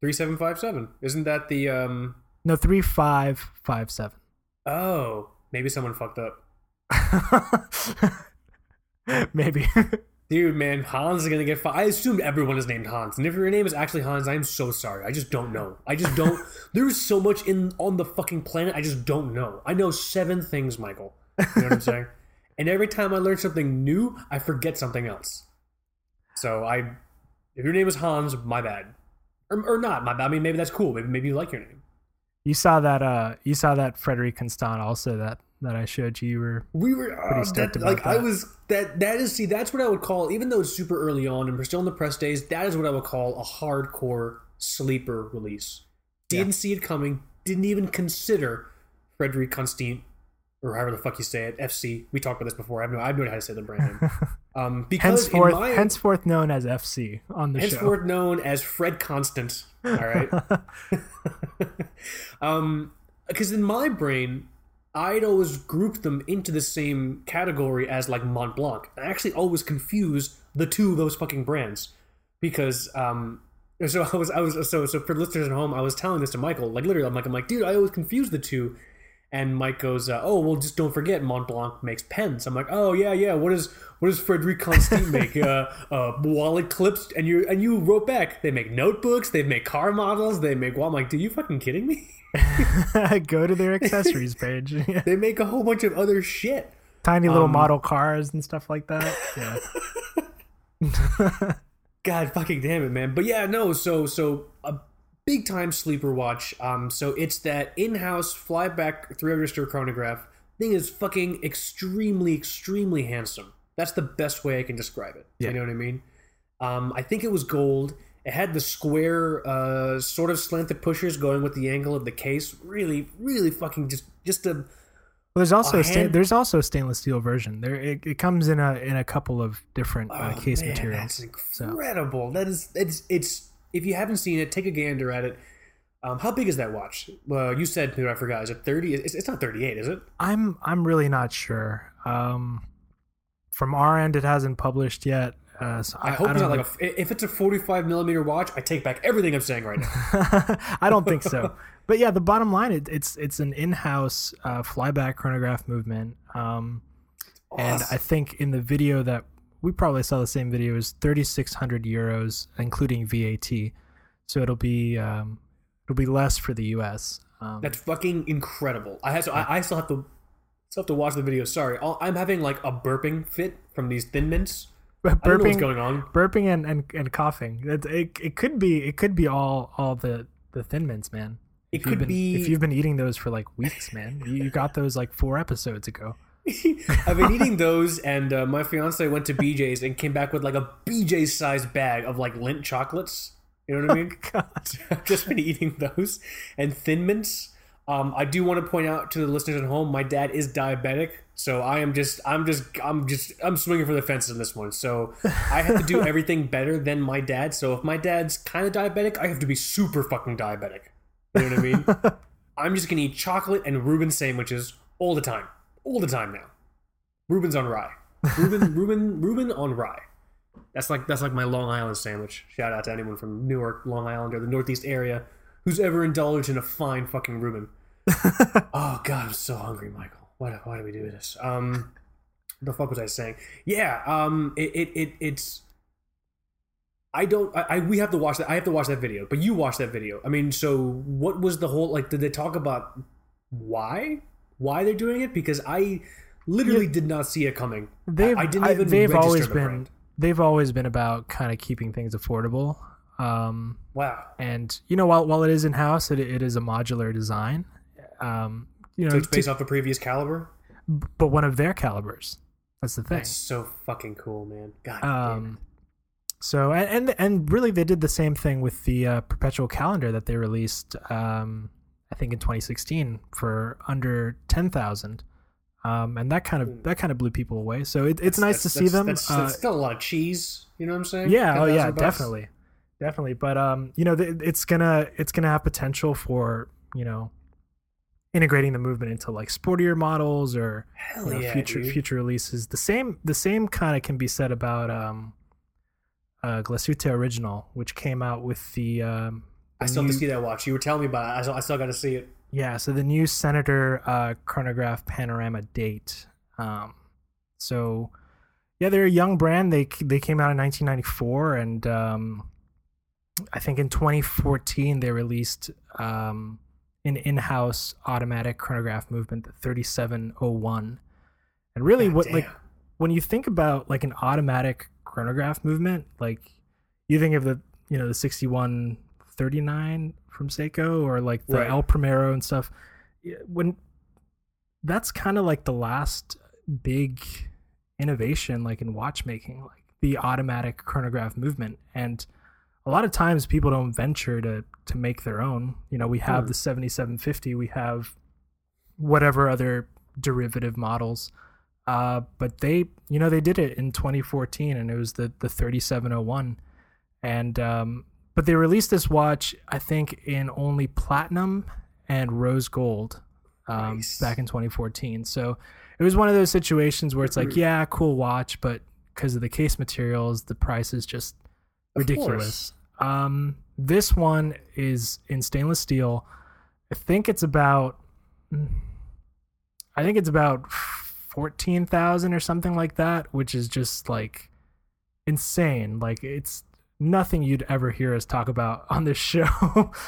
Three seven five seven. Isn't that the um? No, three five five seven. Oh, maybe someone fucked up. [LAUGHS] Maybe. [LAUGHS] Dude, man, Hans is gonna get. Fi- I assumed everyone is named Hans, and if your name is actually Hans, I'm so sorry. I just don't know. I just don't. [LAUGHS] There's so much in on the fucking planet. I just don't know. I know seven things, Michael. You know what I'm saying? And every time I learn something new, I forget something else. So I, if your name is Hans, my bad, or, or not. I mean, maybe that's cool. Maybe maybe you like your name. you saw that. Uh, you saw that Frederique Constant also that that I showed you. You were We were uh, stoked that, about like I was that that is see that's what I would call even though it's super early on and we're still in the press days that is what I would call a hardcore sleeper release. Didn't see it coming. Didn't even consider Frederique Constant or however the fuck you say it. FC. We talked about this before. I have no I have no idea how to say the brand name. [LAUGHS] Um, because henceforth my, henceforth known as FC on the show. henceforth known as Fred Constant. All right. [LAUGHS] um, because in my brain, I'd always grouped them into the same category as like Mont Blanc. I actually always confuse the two of those fucking brands because um. So I was, I was, so, so for listeners at home, I was telling this to Michael, like literally, I'm like, I'm like, dude, I always confuse the two, and Mike goes, uh, oh, well, just don't forget, Mont Blanc makes pens. I'm like, oh yeah, yeah. What does, what does Frederique Constant [LAUGHS] make? uh, uh, wallet clips, and you, and you wrote back, they make notebooks, they make car models, they make. Well, I'm like, dude, you fucking kidding me? [LAUGHS] Go to their [LAUGHS] accessories page. Yeah. They make a whole bunch of other shit. Tiny little Um, model cars and stuff like that. Yeah. God fucking damn it, man. But yeah, no, so so big time sleeper watch. Um, so it's that in-house flyback three register chronograph. Thing is fucking extremely, extremely handsome. That's the best way I can describe it. Yeah. You know what I mean? Um, I think it was gold. It had the square, uh, sort of slanted pushers going with the angle of the case. Really, really fucking just, just a Well, there's also A a sta- there's also a stainless steel version. There it, it comes in a in a couple of different uh, Oh, case man, materials. That's incredible. That is it's it's if you haven't seen it, take a gander at it. Um, how big is that watch? Well, you said I forgot. Is it thirty? It's, it's not thirty-eight, is it? I'm I'm really not sure. Um, from our end, it hasn't published yet. Uh, so I, I, hope I it's don't like a. If it's a forty-five millimeter watch, I take back everything I'm saying right now. [LAUGHS] I don't think so. But yeah, the bottom line, it, it's it's an in-house uh, flyback chronograph movement. Um, and I think in the video that we probably saw the same video is 3,600 euros, including VAT. So it'll be um, it'll be less for the US. Um, That's fucking incredible. I have so I, I still have to still have to watch the video. Sorry, I'll- I'm having like a burping fit from these thin mints. [LAUGHS] I know what's burping, going on. burping and, and, and coughing. It, it, it could be it could be all all the the thin mints, man. It If could been, be. if you've been eating those for like weeks, man. You got those like four episodes ago. [LAUGHS] I've been eating those, and uh, my fiance went to BJ's and came back with like a BJ's sized bag of like Lindt chocolates. You know what I mean? [LAUGHS] God. [LAUGHS] I've just been eating those and Thin Mints. Um, I do want to point out to the listeners at home, my dad is diabetic, so I am just, I'm just, I'm just, I'm swinging for the fences in this one. So I have to do everything better than my dad. So if my dad's kind of diabetic, I have to be super fucking diabetic. You know what I mean? I'm just gonna eat chocolate and Reuben sandwiches all the time, all the time now. Reuben's on rye. Reuben, [LAUGHS] Reuben, Reuben on rye. That's like that's like my Long Island sandwich. Shout out to anyone from Newark, Long Island, or the Northeast area who's ever indulged in a fine fucking Reuben. [LAUGHS] oh God, I'm so hungry, Michael. Why, do- why do we do this? Um, the fuck was I saying? Yeah, um, it, it, it it's. I don't. I, I we have to watch that. I have to watch that video, but you watch that video. I mean, so what was the whole like? Did they talk about why why they're doing it because I literally Yeah. did not see it coming. They've I, I didn't I- they've always the been brand. they've always been about kind of keeping things affordable. Um, Wow. and you know while while it is in house, it, it is a modular design. Um, you know, So it's to- based off the previous caliber. but one of their calibers. That's the thing. That's so fucking cool, man. God damn Um, so and, and and really they did the same thing with the uh, perpetual calendar that they released. Um, I think in 2016 for under 10,000. Um, and that kind of that kind of blew people away. So it, it's it. nice to That's- see that's- them. That's, uh, that's still a lot of cheese. You know what I'm saying? yeah, oh yeah, bucks. definitely, definitely. But um, you know, th- it's gonna it's gonna have potential for you know integrating the movement into like sportier models or you know, yeah, future dude. future releases. The same the same kind of can be said about um, uh, Glashütte Original, which came out with the um, I still have to see that watch. You were telling me about it. I still, I still got to see it. yeah, so the new Senator uh, chronograph panorama date. Um, so yeah, they're a young brand. They they came out in 1994, and um, I think in 2014 they released um, an in-house automatic chronograph movement, the 3701. And really, God what damn. like when you think about like an automatic chronograph movement, like you think of the you know the 6139 from Seiko or like the Right. El Primero and stuff. When that's kind of like the last big innovation like in watchmaking, like the automatic chronograph movement and a lot of times people don't venture to to make their own. You know, we have Hmm. the 7750, we have whatever other derivative models. Uh, but they, you know, they did it in 2014, and it was the the 3701, and um, but they released this watch, I think, in only platinum and rose gold, um, Nice. back in 2014. So it was one of those situations where it's like, yeah, cool watch, but because of the case materials, the price is just ridiculous. Um, this one is in stainless steel. I think it's about, I think it's about fourteen thousand or something like that, which is just like insane. Like it's nothing you'd ever hear us talk about [LAUGHS] on this show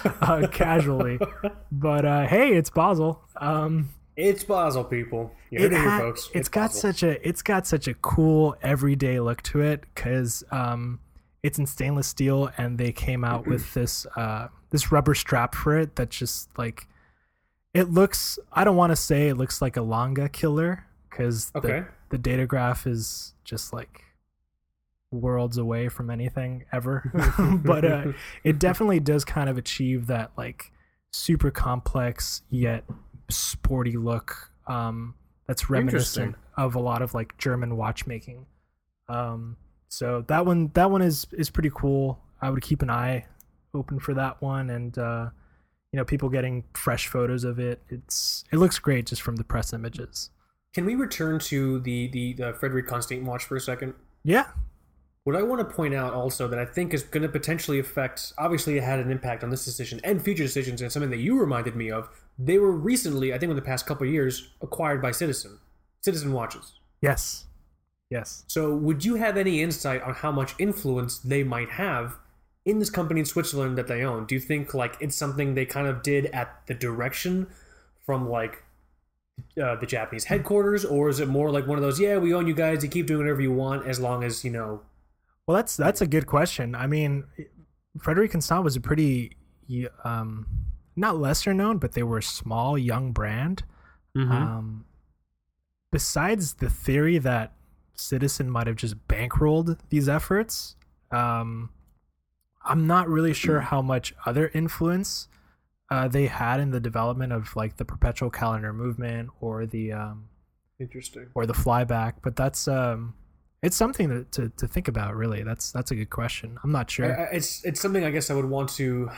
uh, casually. But uh, hey, it's Basel. Um, It's Basel, people. You it, ha- folks. it's got Basel. such a it's got such a cool everyday look to it because um, it's in stainless steel and they came out with [CLEARS THROAT] this uh, this rubber strap for it that's just like it looks. I don't want to say it looks like a Lange killer because Okay. the, the Datograph is just like worlds away from anything ever. [LAUGHS] [LAUGHS] But uh, [LAUGHS] it definitely does kind of achieve that like super complex yet sporty look um that's reminiscent of a lot of like german watchmaking. Um so that one that one is is pretty cool. I would keep an eye open for that one and uh you know people getting fresh photos of it. It's it looks great just from the press images. Can we return to the, the, the Frederique Constant watch for a second? yeah What I want to point out also that I think is going to potentially affect, obviously, it had an impact on this decision and future decisions, and something that you reminded me of. They were recently, I think, in the past couple of years, acquired by Citizen, Citizen watches. yes yes So, would you have any insight on how much influence they might have in this company in Switzerland that they own? Do you think like it's something they kind of did at the direction from like uh, the Japanese headquarters, or is it more like one of those? Yeah, we own you guys. You keep doing whatever you want as long as you know. Well, that's that's a good question. I mean, Frederique Constant was a pretty um, not lesser known, but they were a small young brand. Um, besides the theory that Citizen might have just bankrolled these efforts, um, I'm not really sure [CLEARS THROAT] how much other influence uh, they had in the development of like the perpetual calendar movement or the um, Interesting. or the flyback. But that's um, it's something to, to, to think about. Really, that's that's a good question. I'm not sure. I- I- It's it's something I guess I would want to do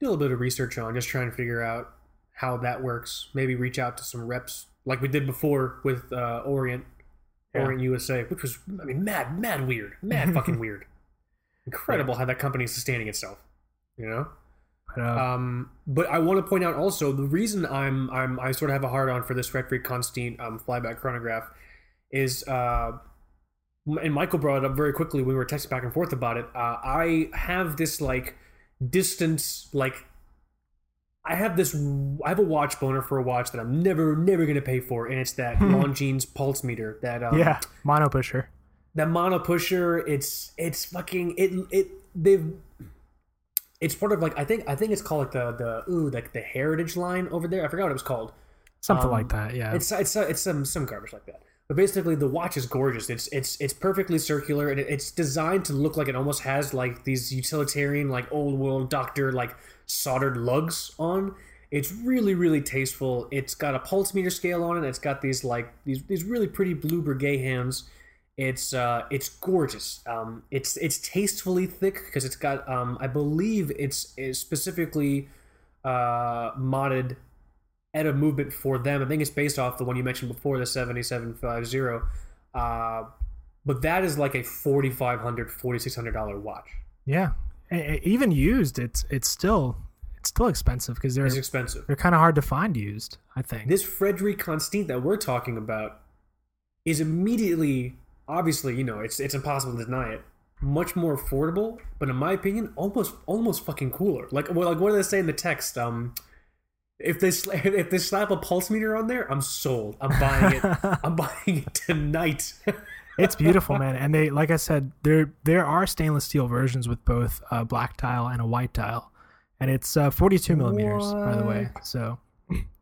a little bit of research on, just trying to figure out how that works. Maybe reach out to some reps like we did before with uh, Orient, Yeah. Orient USA, which was I mean mad mad weird, mad [LAUGHS] fucking weird. Incredible how that company is sustaining itself. You know. But, uh, Um, but I want to point out also the reason I'm I'm I sort of have a hard on for this Frederique Constant um, flyback chronograph is uh, and Michael brought it up very quickly when we were texting back and forth about it. Uh, I have this like distance like I have this. I have a watch boner for a watch that I'm never, never gonna pay for, and it's that Longines pulse meter. That um, yeah, mono pusher. that mono pusher. It's it's fucking it. It they've. It's part of like I think I think it's called like the the ooh like the heritage line over there. I forgot what it was called. Something Um, like that. Yeah. It's it's it's some some garbage like that. But basically, the watch is gorgeous. It's it's it's perfectly circular, and it's designed to look like it almost has like these utilitarian, like old world doctor like soldered lugs on. It's really really tasteful. It's got a pulse meter scale on it. It's got these like these these really pretty blue Breguet hands. It's uh it's gorgeous. Um, it's it's tastefully thick because it's got um I believe it's, it's specifically uh modded at a movement for them. I think it's based off the one you mentioned before, the 7750. Uh, but that is like a $4,500, $4,600 watch. yeah. Even used, it's it's still it's still expensive because they're It's expensive. they're kind of hard to find used. I think. This Frederique Constant that we're talking about is immediately, obviously, you know, it's it's impossible to deny it. Much more affordable, but in my opinion, almost almost fucking cooler. Like, well, like what do they say in the text? Um, if they [LAUGHS] if they slap a pulse meter on there, I'm sold. I'm buying it. [LAUGHS] I'm buying it tonight. [LAUGHS] it's beautiful, man. And they, like I said, there there are stainless steel versions with both a black tile and a white tile, and it's uh, 42 millimeters, by the way. So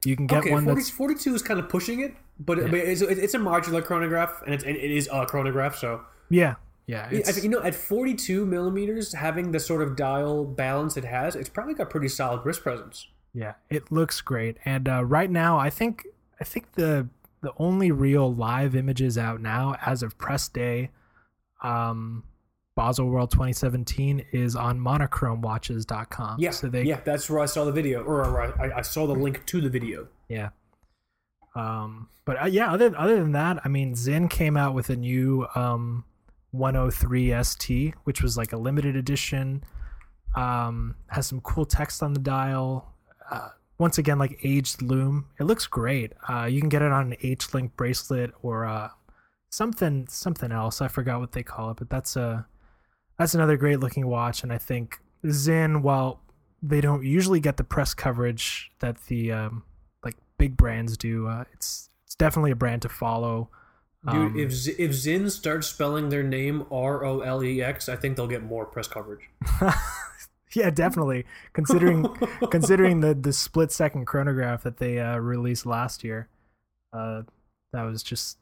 you can get okay, one 40, that's 42 is kind of pushing it, but, but it's, it's a modular chronograph, and it's it is a chronograph, so. yeah, yeah. It's, you know, at 42 millimeters, having the sort of dial balance it has, it's probably got pretty solid wrist presence. Yeah, it looks great. And uh, right now, I think I think the the only real live images out now as of press day, um, Baselworld 2017 is on monochromewatches.com. Yeah, So they yeah, that's where I saw the video, or, I, I saw the link to the video. yeah. Um, but uh, yeah, other other than that, I mean, Sinn came out with a new um 103 ST, which was like a limited edition. Um, has some cool text on the dial. Uh, once again, like aged loom. It looks great. Uh, you can get it on an H link bracelet or uh, something something else. I forgot what they call it, but that's a that's another great looking watch. And I think Sinn, while they don't usually get the press coverage that the um, like big brands do, uh, it's it's definitely a brand to follow. Dude, Um, if Z- if Sinn starts spelling their name R O L E X, I think they'll get more press coverage. [LAUGHS] yeah, definitely considering [LAUGHS] considering the the split second chronograph that they uh, released last year. Uh, that was just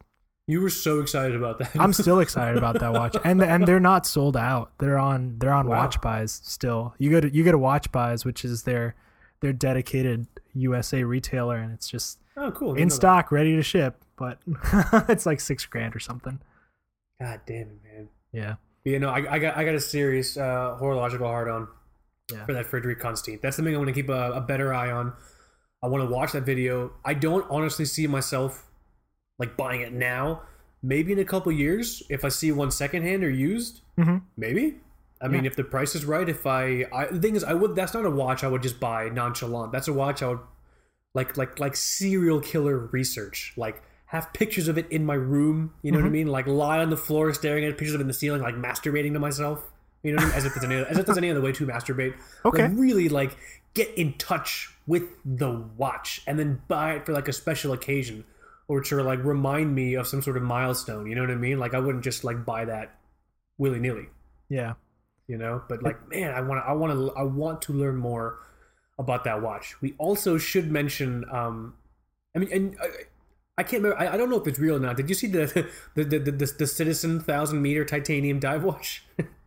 You were so excited about that. I'm still excited about that watch, and and they're [LAUGHS] not sold out. They're on they're on Wow. WatchBuys still. You go to you go to WatchBuys, which is their their dedicated USA retailer, and it's just oh, cool. In know that. stock, ready to ship. But [LAUGHS] it's like six grand or something. God damn it, man. Yeah, you know, I, I got I got a serious uh, horological hard on Yeah. for that Frederique Constant. That's something I want to keep a, a better eye on. I want to watch that video. I don't honestly see myself like buying it now. Maybe in a couple years, if I see one secondhand or used, Mhm. maybe. I mean, if the price is right, if I, I the thing is, I would. That's not a watch I would just buy nonchalant. That's a watch I would like, like, like serial killer research. Like have pictures of it in my room. You know what I mean? Like lie on the floor staring at pictures of it in the ceiling, like masturbating to myself. You know what I mean? As if there's any, as if there's any other way to masturbate. Okay. Like really, like get in touch with the watch and then buy it for like a special occasion or to like remind me of some sort of milestone. You know what I mean? Like I wouldn't just like buy that willy nilly. yeah. You know, but like man, I want to, I want to, I want to learn more about that watch. We also should mention. um I mean, and. I, I can't remember. I, I don't know if it's real or not. Did you see the [LAUGHS] the the, the, the, the Citizen thousand meter titanium dive watch? [LAUGHS]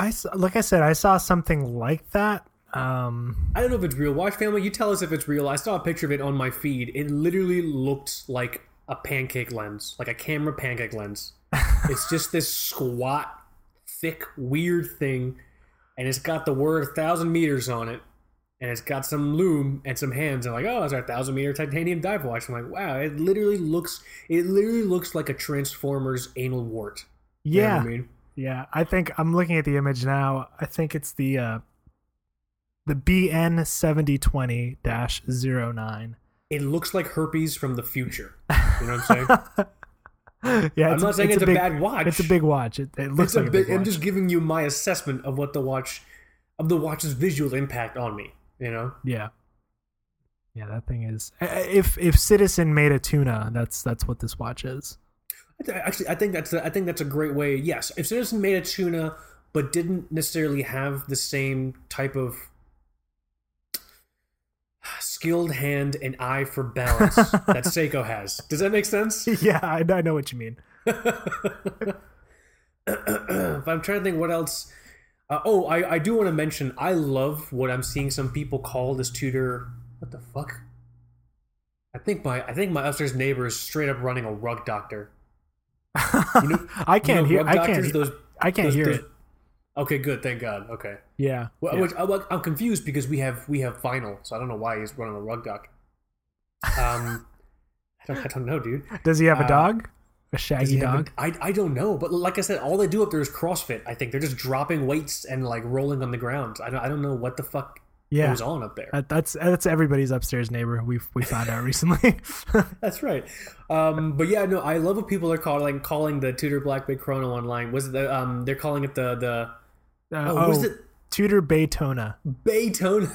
I like I said, I saw something like that. Um, I don't know if it's real. Watch family, you tell us if it's real. I saw a picture of it on my feed. It literally looked like a pancake lens, like a camera pancake lens. [LAUGHS] it's just this squat, thick, weird thing, and it's got the word thousand meters on it, and it's got some loom and some hands. And like, oh, it's our thousand meter titanium dive watch. I'm like, wow, it literally looks, it literally looks like a Transformers anal wart. You know what yeah, I mean? Yeah. I think I'm looking at the image now. I think it's the uh, the BN seventy twenty dash zero nine. It looks like herpes from the future. You know what I'm saying? [LAUGHS] Yeah, I'm it's not saying it's, a, big, bad watch. It's a big watch. It, it looks It's a like a big. big I'm just giving you my assessment of what the watch, of the watch's visual impact on me. You know, Yeah, Yeah, that thing is. If if Citizen made a tuna, that's that's what this watch is. Actually, I think that's a, I think that's a great way. Yes, if Citizen made a tuna, but didn't necessarily have the same type of skilled hand and eye for balance [LAUGHS] that Seiko has. Does that make sense? [LAUGHS] yeah, I, I know what you mean. [LAUGHS] if I'm trying to think what else. Uh, oh, I, I do want to mention I love what I'm seeing some people call this Tudor. What the fuck? I think my I think my upstairs neighbor is straight up running a rug doctor. Know- I can't You know, [LAUGHS] hear. I can't. those I can't those- hear those- it. Okay, good. Thank God. Okay. Yeah. Well, yeah. which, I, I'm confused because we have we have vinyl, so I don't know why he's running a rug doctor. Um, I [LAUGHS] don't, I don't know, dude. Does he have a uh, dog? A shaggy dog? I, I don't know, but like I said, all they do up there is CrossFit. I think they're just dropping weights and like rolling on the ground. I don't, I don't know what the fuck yeah. goes on up there. That, that's that's everybody's upstairs neighbor. We we found out [LAUGHS] recently. [LAUGHS] That's right. Um, but yeah, no, I love what people are calling calling the Tudor Black Bay Chrono online. Was it the um? They're calling it the the Uh, oh, was it Tudor Baytona? Baytona?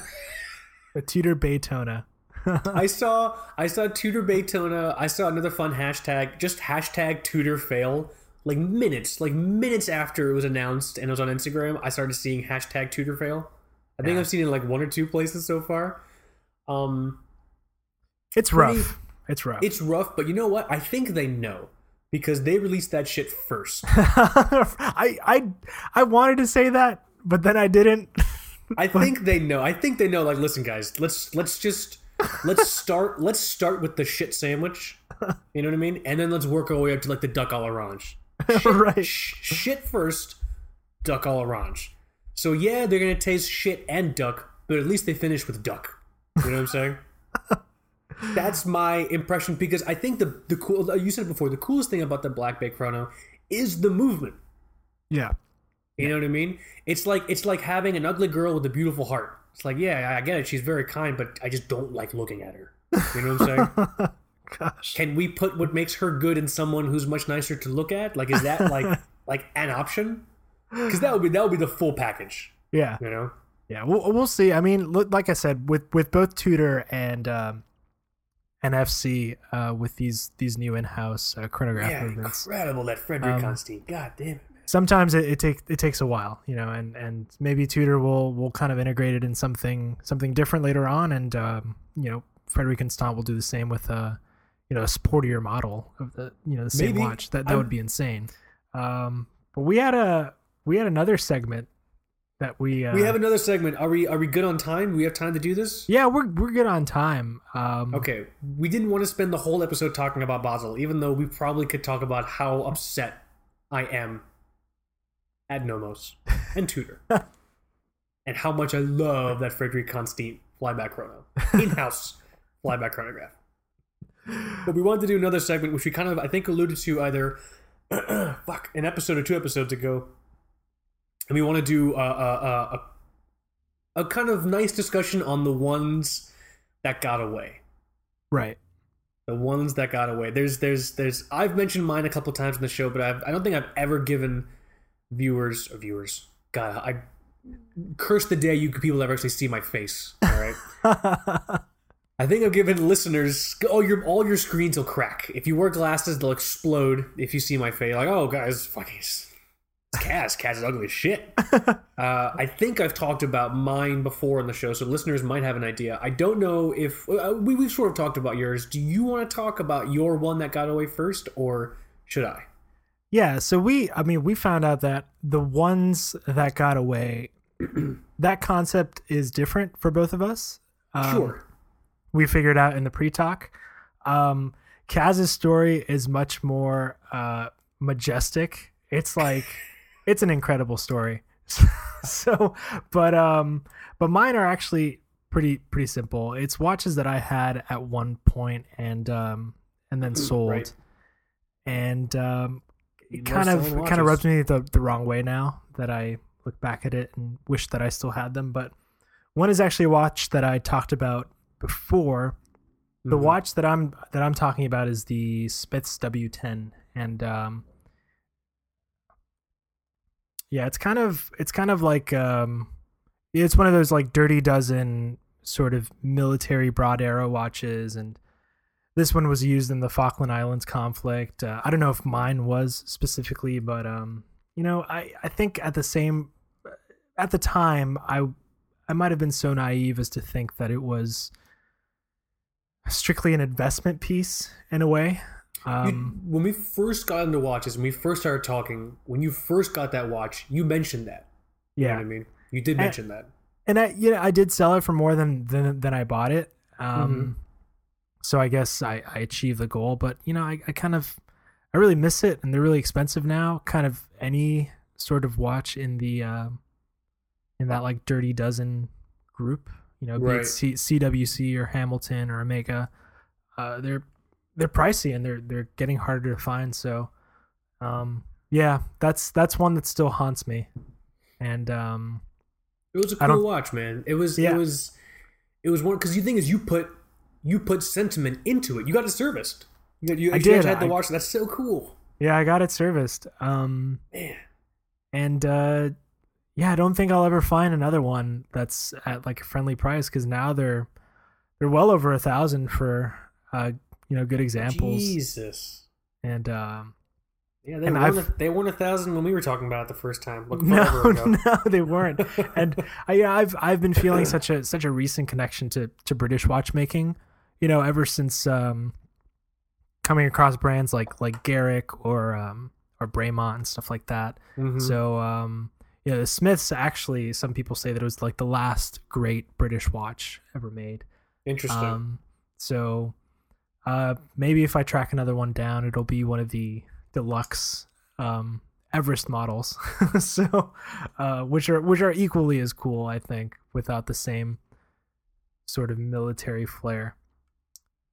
The Tudor Baytona. I [LAUGHS] saw I saw Tudor Baytona. I saw another fun hashtag, just hashtag Tudor fail. Like minutes, like minutes after it was announced and it was on Instagram, I started seeing hashtag Tudor fail. I think Yeah. I've seen it in like one or two places so far. Um, It's Pretty- rough. It's rough. it's rough, but you know what? I think they know because they released that shit first. [LAUGHS] I I I wanted to say that, but then I didn't. I [LAUGHS] think they know. I think they know. Like, listen, guys, let's let's just let's start let's start with the shit sandwich. You know what I mean? And then let's work our way up to like the duck à l'orange. [LAUGHS] right. Sh- shit first, duck à l'orange. So yeah, they're gonna taste shit and duck, but at least they finish with duck. You know what I'm saying? [LAUGHS] That's my impression because I think the the cool uh, you said it before the coolest thing about the Black Bay Chrono is the movement. Yeah. You know what I mean? It's like it's like having an ugly girl with a beautiful heart. It's like, yeah, I get it. She's very kind, but I just don't like looking at her. You know what I'm saying? [LAUGHS] Gosh. Can we put what makes her good in someone who's much nicer to look at? Like, is that like [LAUGHS] like an option? Because that would be that would be the full package. Yeah. You know? Yeah. We'll we'll see. I mean, look, like I said, with with both Tudor and um, NFC, uh, with these these new in-house uh, chronograph Yeah, movements. incredible that Frederick Um, Constantine. God damn it. sometimes it, it takes it takes a while, you know, and and maybe Tudor will will kind of integrate it in something something different later on, and um, you know, Frederique Constant will do the same with a you know a sportier model of the you know the same Maybe. watch. That that I'm- would be insane. Um, but we had a we had another segment that we uh, We have another segment. Are we are we good on time? We have time to do this? yeah we're we're good on time. Um, Okay. We didn't want to spend the whole episode talking about Basel, even though we probably could talk about how upset I am at Nomos [LAUGHS] and Tudor. and how much I love that Frederick Constantine flyback chrono. [LAUGHS] In-house flyback chronograph. But we wanted to do another segment which we kind of I think alluded to either [CLEARS THROAT] fuck an episode or two episodes ago. And we want to do a, a, a, a kind of nice discussion on the ones that got away. Right. The ones that got away. There's there's there's I've mentioned mine a couple times in the show, but I've, I don't think I've ever given viewers or viewers. God, I curse the day you people ever actually see my face. All right. [LAUGHS] I think I've given listeners all your all your screens will crack. If you wear glasses, they'll explode if you see my face. Like, oh guys, fucking Kaz. Kaz is ugly as shit. [LAUGHS] uh, I think I've talked about mine before on the show, so listeners might have an idea. I don't know if uh, we we've sort of talked about yours. Do you want to talk about your one that got away first, or should I? Yeah, so we I mean we found out that the ones that got away [CLEARS THROAT] that concept is different for both of us. Um, sure. We figured out in the pre-talk. Um Kaz's story is much more uh majestic. It's like [LAUGHS] it's an incredible story. [LAUGHS] so but um but mine are actually pretty pretty simple. It's watches that I had at one point and um and then sold. right. And um More it kind of kind of rubs me the, the wrong way now that I look back at it and wish that I still had them. But one is actually a watch that I talked about before. The Mhm. watch that I'm that I'm talking about is the Spitz W10, and um, yeah, it's kind of it's kind of like um, it's one of those like dirty dozen sort of military broad arrow watches, and this one was used in the Falkland Islands conflict. Uh, I don't know if mine was specifically, but um, you know, I I think at the same at the time I I might have been so naive as to think that it was strictly an investment piece in a way. Um, you, when we first got into watches, when we first started talking, when you first got that watch, you mentioned that. You yeah, I mean, you did mention and, that. And I, you know, I did sell it for more than than, than I bought it. Um, mm-hmm. so I guess I, I achieved the goal. But you know, I, I kind of, I really miss it, and they're really expensive now. Kind of any sort of watch in the, uh, in that like Dirty Dozen group, you know, right. be it C- CWC or Hamilton or Omega, uh, they're they're pricey and they're they're getting harder to find. So, um, yeah, that's that's one that still haunts me. And um, it was a cool watch, man. It was yeah. it was it was one because you think is you put you put sentiment into it. You got it serviced. You, got, you, I you did. had the watch. That's so cool. Yeah, I got it serviced. Um, man, and uh, yeah, I don't think I'll ever find another one that's at like a friendly price because now they're they're well over a thousand for uh, you know good examples. Jesus. And um, yeah, they weren't, a, they weren't a thousand when we were talking about it the first time. [LAUGHS] no, [LAUGHS] no, they weren't. and I, yeah, I've I've been feeling such a such a recent connection to to British watchmaking. You know, ever since um, coming across brands like like Garrick or um, or Bremont and stuff like that. Mm-hmm. So um, yeah, the Smiths actually, some people say that it was like the last great British watch ever made. Interesting. Um, so uh, maybe if I track another one down, it'll be one of the deluxe um, Everest models. [LAUGHS] so, uh, which are which are equally as cool, I think, without the same sort of military flair.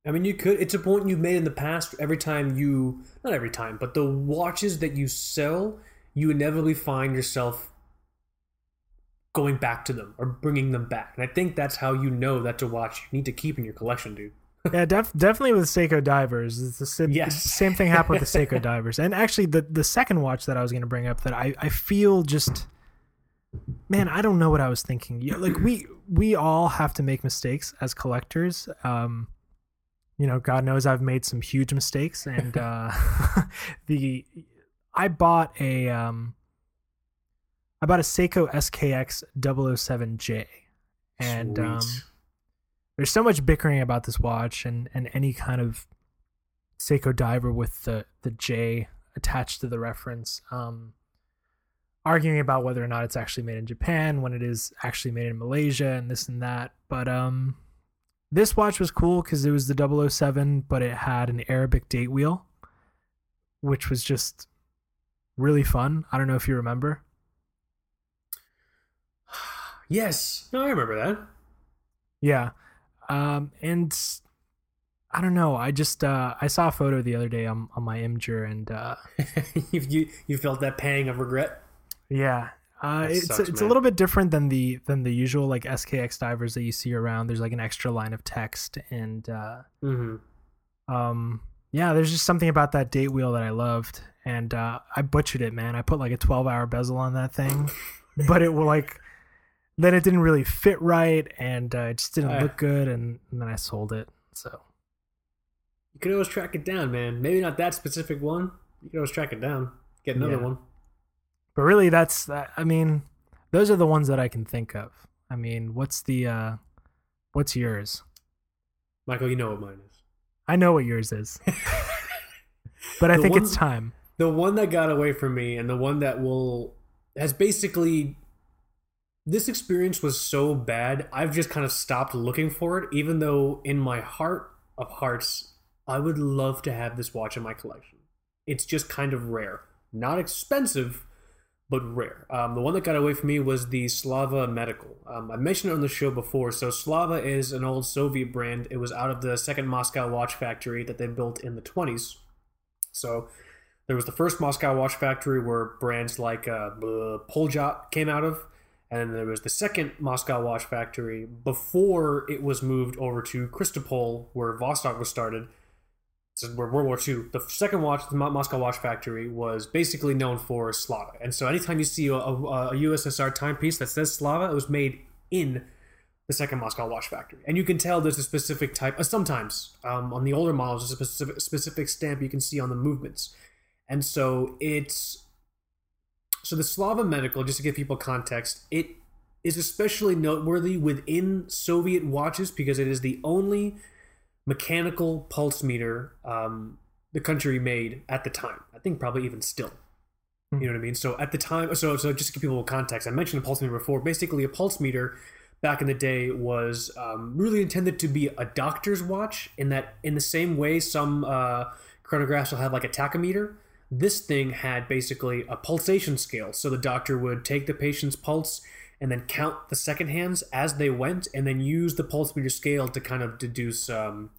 I mean, you could. It's a point you've made in the past. Every time you, not every time, but the watches that you sell, you inevitably find yourself going back to them or bringing them back. And I think that's how you know that's a watch you need to keep in your collection, dude. Yeah, def- definitely with Seiko divers. It's the same, yes. same thing happened with the Seiko [LAUGHS] divers. And actually, the the second watch that I was going to bring up that I I feel just, man, I don't know what I was thinking. Like we we all have to make mistakes as collectors. Um, you know, God knows I've made some huge mistakes, and [LAUGHS] uh, [LAUGHS] the I bought a um I bought a Seiko SKX 007J, and um, there's so much bickering about this watch and and any kind of Seiko diver with the the J attached to the reference. Um, arguing about whether or not it's actually made in Japan when it is actually made in Malaysia and this and that. But um, this watch was cool because it was the 007, but it had an Arabic date wheel, which was just really fun. I don't know if you remember. [SIGHS] Yes. No, I remember that. Yeah. Um, and I don't know. I just uh, I saw a photo the other day on, on my Imgur, and uh, [LAUGHS] you, you you felt that pang of regret. Yeah, uh, it's sucks, it's man. a little bit different than the than the usual like SKX divers that you see around. There's like an extra line of text, and uh, mm-hmm. um, yeah, there's just something about that date wheel that I loved, and uh, I butchered it, man. I put like a 12 hour bezel on that thing, [LAUGHS] but it will like then it didn't really fit right and uh, it just didn't uh, look good and, and, then i sold it so. You could always track it down man. Maybe not that specific one. You could always track it down. Get another yeah. one. But really that's i mean those are the ones that i can think of. I mean what's the uh what's yours? Michael you know what mine is. I know what yours is. [LAUGHS] But i think one, it's time. the one that got away from me and the one that will has basically this experience was so bad, I've just kind of stopped looking for it, even though in my heart of hearts, I would love to have this watch in my collection. It's just kind of rare. Not expensive, but rare. Um, the one that got away from me was the Slava Medical. Um, I mentioned it on the show before. So, Slava is an old Soviet brand. It was out of the second Moscow watch factory that they built in the 20s. So, there was the first Moscow watch factory where brands like uh, Poljot came out of. And there was the second Moscow watch factory before it was moved over to Chistopol, where Vostok was started. So where World War II. The second watch, the Moscow watch factory, was basically known for Slava. And so anytime you see a, a, a USSR timepiece that says Slava, it was made in the the second Moscow watch factory, and you can tell there's a specific type. Uh, sometimes um, on the older models, there's a specific specific stamp you can see on the movements, and so it's so the Slava Medical. Just to give people context, it is especially noteworthy within Soviet watches because it is the only mechanical pulse meter um, the country made at the time. I think probably even still. You know what I mean? So at the time, so so just to give people context, I mentioned a pulse meter before. Basically, a pulse meter back in the day was um, really intended to be a doctor's watch. In that, in the same way, some uh, chronographs will have like a tachometer. This thing had basically a pulsation scale. So the doctor would take the patient's pulse and then count the second hands as they went, and then use the pulse meter scale to kind of deduce. Um,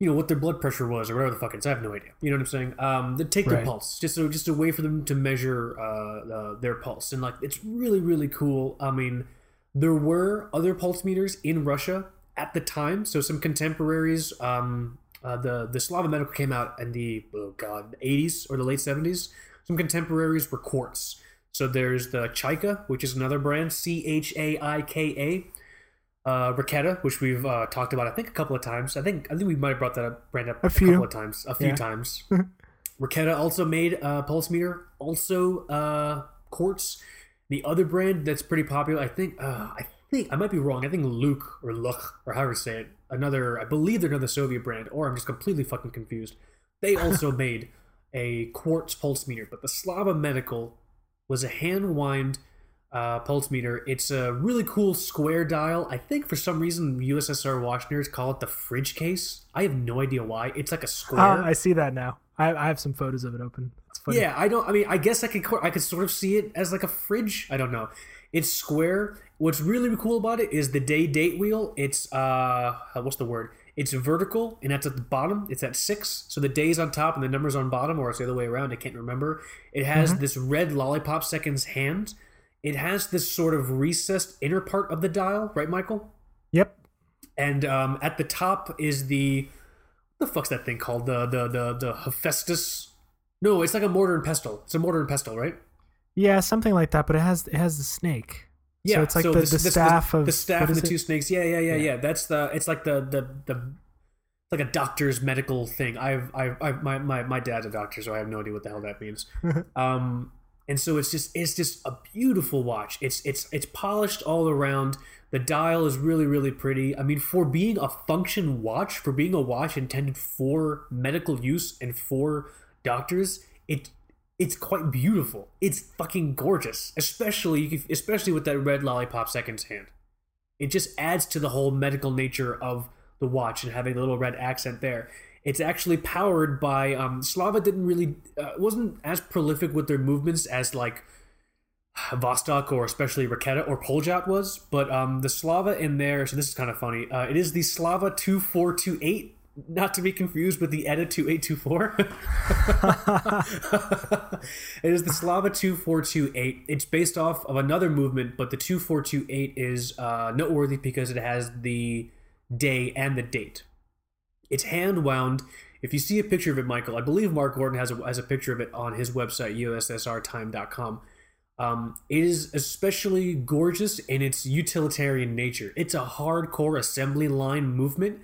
you know what their blood pressure was or whatever the fuck it is. I have no idea. You know what I'm saying? Um, they take their pulse just so just a way for them to measure uh, uh, their pulse, and like it's really really cool. I mean, there were other pulse meters in Russia at the time, so some contemporaries. Um, uh, the the Slava Medical came out in the oh god, 80s or the late 70s. Some contemporaries were quartz. So there's the Chaika, which is another brand, C H A I K A uh, Raketa, which we've uh, talked about, I think, a couple of times. I think I think we might have brought that up, brand up A a, few. couple of times, a few Yeah. times. [LAUGHS] Raketa also made a pulse meter, also uh, quartz. The other brand that's pretty popular, I think, uh, I think I might be wrong. I think Luke or Luch or however you say it, another, I believe they're another Soviet brand, or I'm just completely fucking confused. They also [LAUGHS] made a quartz pulse meter, but the Slava Medical was a hand wind uh, pulse meter. It's a really cool square dial. I think for some reason USSR watch nerds call it the fridge case. I have no idea why. It's like a square. Uh, I see that now. I, I have some photos of it open. It's funny. Yeah, I don't. I mean, I guess I could. I could sort of see it as like a fridge. I don't know. It's square. What's really cool about it is the day date wheel. It's uh, what's the word? It's vertical, and that's at the bottom. It's at six, so the days on top and the numbers on bottom, or it's the other way around. I can't remember. It has this red lollipop seconds hand. It has this sort of recessed inner part of the dial, right, Michael? Yep. And um, at the top is the what the fuck's that thing called? The the the the Hephaestus. No, it's like a mortar and pestle. It's a mortar and pestle, right? Yeah, something like that. But it has it has the snake. Yeah, So it's like the, the, staff of the staff and the two snakes. Yeah, yeah, yeah, Yeah. yeah. That's the. It's like the the the. It's like a doctor's medical thing. I've, I've, I've my, my my dad's a doctor, so I have no idea what the hell that means. [LAUGHS] um, and so it's just it's just a beautiful watch. It's it's it's polished all around. The dial is really really pretty. I mean, for being a function watch, for being a watch intended for medical use and for doctors, it it's quite beautiful. It's fucking gorgeous, especially especially with that red lollipop seconds hand. It just adds to the whole medical nature of the watch and having the little red accent there. It's actually powered by um, Slava. Didn't really uh, wasn't as prolific with their movements as like Vostok or especially Raketa or Poljot was, but um, the Slava in there. So this is kind of funny. Uh, it is the Slava two four two eight, not to be confused with the ETA two eight two four. [LAUGHS] It is the Slava 2428. It's based off of another movement, but the 2428 is uh, noteworthy because it has the day and the date. It's hand wound. If you see a picture of it, Michael, I believe Mark Gordon has a, has a picture of it on his website, ussrtime.com. Um, it is especially gorgeous in its utilitarian nature. It's a hardcore assembly line movement.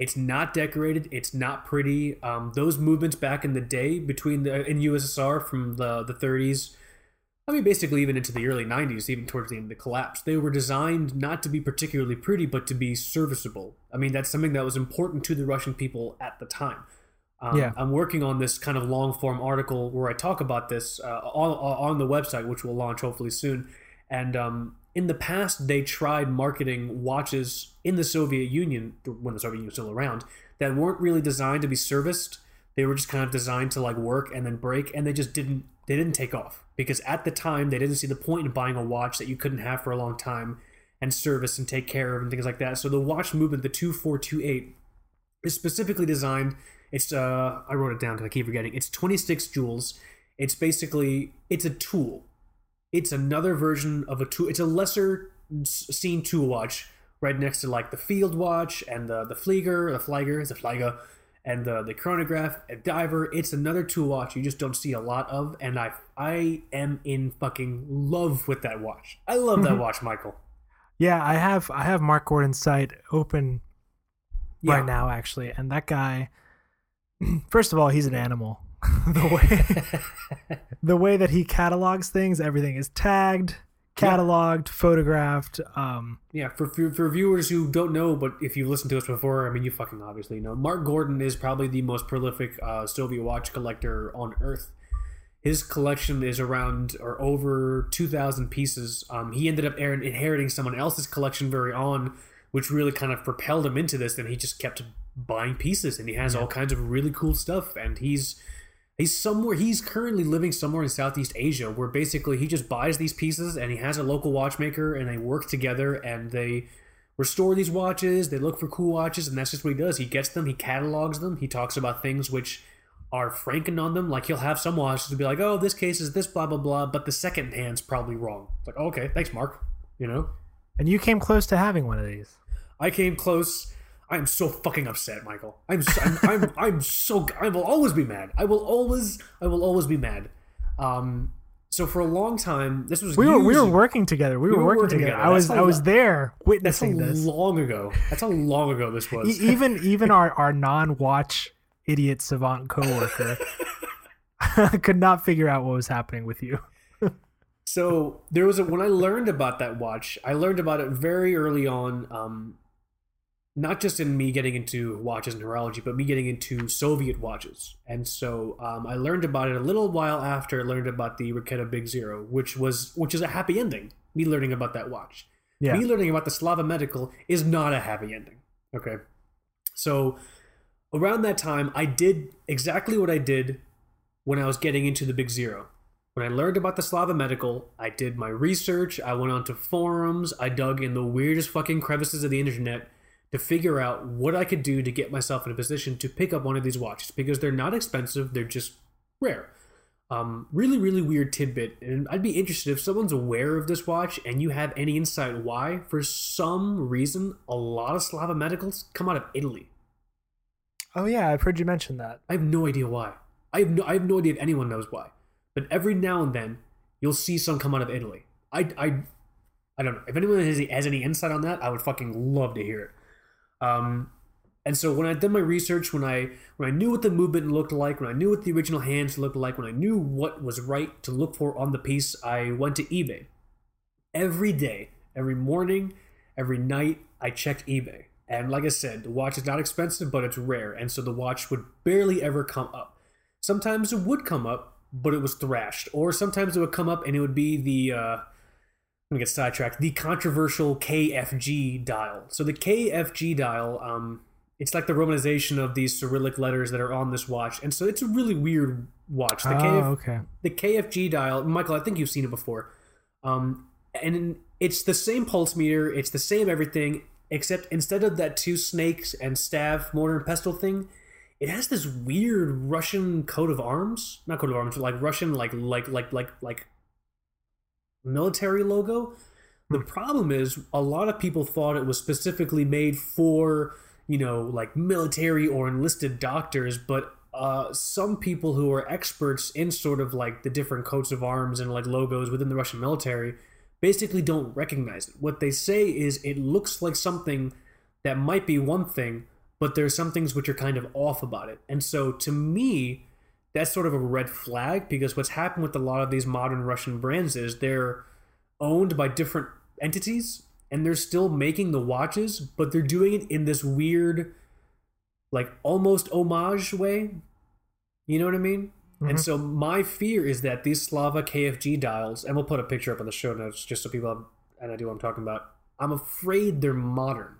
It's not decorated. It's not pretty. Um, those movements back in the day between the in USSR from the the 30s, I mean, basically even into the early 90s, even towards the end of the collapse, they were designed not to be particularly pretty, but to be serviceable. I mean, that's something that was important to the Russian people at the time. Um, Yeah. I'm working on this kind of long form article where I talk about this uh, on on the website, which will launch hopefully soon. And um, in the past, they tried marketing watches in the Soviet Union when the Soviet Union was still around that weren't really designed to be serviced. They were just kind of designed to like work and then break, and they just didn't they didn't take off because at the time they didn't see the point in buying a watch that you couldn't have for a long time and service and take care of and things like that. So the watch movement, the two four two eight, is specifically designed. It's uh, I wrote it down because I keep forgetting. It's 26 jewels. It's basically it's a tool. It's another version of a tool. It's a lesser s- seen tool watch, right next to like the field watch and the the Flieger, the Flieger, the Flieger, and the the chronograph, a diver. It's another tool watch you just don't see a lot of, and I I am in fucking love with that watch. I love that mm-hmm. watch, Michael. Yeah, I have I have Mark Gordon's site open Yeah. right now actually, and that guy. [CLEARS THROAT] First of all, he's an animal. [LAUGHS] the way the way that he catalogs things, everything is tagged, cataloged, photographed. Um, Yeah, for, for for viewers who don't know, but if you've listened to us before, I mean, you fucking obviously know. Mark Gordon is probably the most prolific uh, Soviet watch collector on Earth. His collection is around or over two thousand pieces. Um, he ended up er- inheriting someone else's collection very on, which really kind of propelled him into this. And he just kept buying pieces, and he has all kinds of really cool stuff. And he's He's somewhere. He's currently living somewhere in Southeast Asia, where basically he just buys these pieces and he has a local watchmaker, and they work together and they restore these watches. They look for cool watches, and that's just what he does. He gets them, he catalogs them, he talks about things which are franken on them. Like he'll have some watches to be like, "Oh, this case is this blah blah blah," but the second hand's probably wrong. It's like, oh, okay, thanks, Mark. You know, and you came close to having one of these. I came close. I am so fucking upset, Michael. I'm so, I'm, I'm [LAUGHS] I'm so I will always be mad. I will always I will always be mad. Um, so for a long time, this was We were we were working together. We, were, were working, working together. together. I was I was there witnessing this. long ago. That's how long ago this was. Even [LAUGHS] even our our non-watch idiot savant coworker [LAUGHS] could not figure out what was happening with you. So there was a when I learned about that watch, I learned about it very early on. Um, not just in me getting into watches and horology, but me getting into Soviet watches. And so um, I learned about it a little while after I learned about the Raketa Big Zero, which was which is a happy ending. Me learning about that watch. Yeah. Me learning about the Slava Medical is not a happy ending. Okay. So around that time, I did exactly what I did when I was getting into the Big Zero. When I learned about the Slava Medical, I did my research, I went onto forums, I dug in the weirdest fucking crevices of the internet to figure out what I could do to get myself in a position to pick up one of these watches because they're not expensive, they're just rare. Um, really, really weird tidbit, and I'd be interested if someone's aware of this watch and you have any insight why, for some reason, a lot of Slava medicals come out of Italy. Oh yeah, I've heard you mention that. I have no idea why. I have no, I have no idea if anyone knows why. But every now and then, you'll see some come out of Italy. I, I, I don't know. If anyone has, has any insight on that, I would fucking love to hear it. Um, and so when I did my research, when I when I knew what the movement looked like, when I knew what the original hands looked like, when I knew what was right to look for on the piece, I went to eBay. Every day, every morning, every night, I checked eBay. And like I said, the watch is not expensive, but it's rare, and so the watch would barely ever come up. Sometimes it would come up, but it was thrashed, or sometimes it would come up and it would be the uh, I'm gonna get sidetracked. The controversial KFG dial. So the KFG dial, um, it's like the romanization of these Cyrillic letters that are on this watch, and so it's a really weird watch. The oh, KF, okay. the KFG dial, Michael, I think you've seen it before. Um, and it's the same pulse meter, it's the same everything, except instead of that two snakes and staff, mortar and pestle thing, it has this weird Russian coat of arms. Not coat of arms, but like Russian, like like like like like military logo. The problem is a lot of people thought it was specifically made for, you know, like military or enlisted doctors, but uh, some people who are experts in sort of like the different coats of arms and like logos within the Russian military basically don't recognize it. What they say is it looks like something that might be one thing, but there's some things which are kind of off about it. And so to me, that's sort of a red flag because what's happened with a lot of these modern Russian brands is they're owned by different entities and they're still making the watches, but they're doing it in this weird, like almost homage way. You know what I mean? And mm-hmm. so my fear is that these Slava KFG dials, and we'll put a picture up on the show notes just so people have an idea what I'm talking about. I'm afraid they're modern.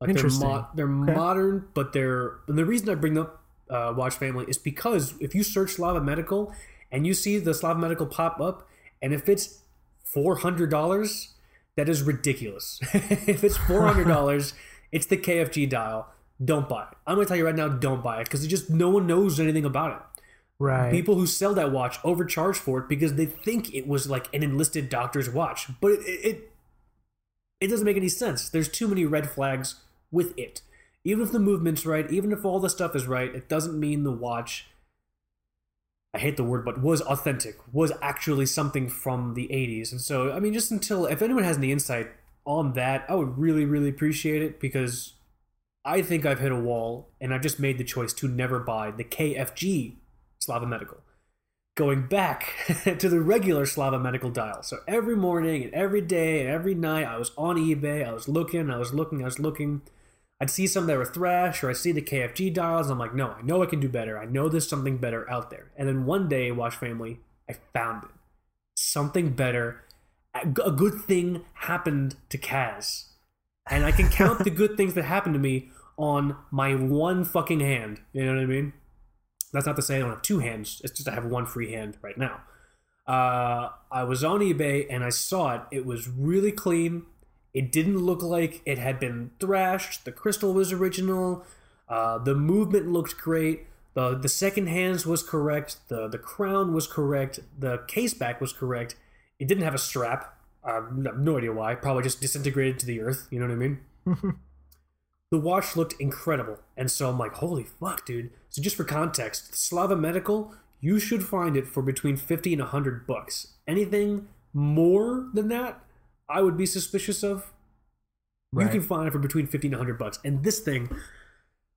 Like they're Interesting. mo- they're Okay. modern, but they're and the reason I bring up uh, Watch Family is because if you search Slava Medical and you see the Slava Medical pop up, and if it's four hundred dollars, that is ridiculous. [LAUGHS] if it's four hundred dollars, [LAUGHS] it's the KFG dial. Don't buy it. I'm gonna tell you right now, don't buy it because just no one knows anything about it. Right. People who sell that watch overcharge for it because they think it was like an enlisted doctor's watch, but it it, it doesn't make any sense. There's too many red flags with it. Even if the movement's right, even if all the stuff is right, it doesn't mean the watch. I hate the word, but was authentic, was actually something from the 80s. And so, I mean, just until, if anyone has any insight, on that, I would really, really appreciate it because I think I've hit a wall and I've just made the choice to never buy the KFG Slava Medical. Going back [LAUGHS] to the regular Slava Medical dial. So every morning and every day and every night, I was on eBay, I was looking, I was looking, I was looking. I'd see some that were thrash or I'd see the KFG dials. And I'm like, no, I know I can do better. I know there's something better out there. And then one day, Watch Family, I found it. Something better. A a good thing happened to Kaz. And I can count the good [LAUGHS] things that happened to me on my one fucking hand. You know what I mean? That's not to say I don't have two hands. It's just I have one free hand right now. Uh, I was on eBay and I saw it. It was really clean. It didn't look like it had been thrashed. The crystal was original. Uh, the movement looked great. The the second hands was correct. The the crown was correct. The case back was correct. It didn't have a strap. Uh, no, no idea why. Probably just disintegrated to the earth. You know what I mean? [LAUGHS] the watch looked incredible, and so I'm like, holy fuck, dude. So just for context, Slava Medical, you should find it for between fifty and hundred bucks. Anything more than that, I would be suspicious of. You can find it for between fifty and hundred bucks, and this thing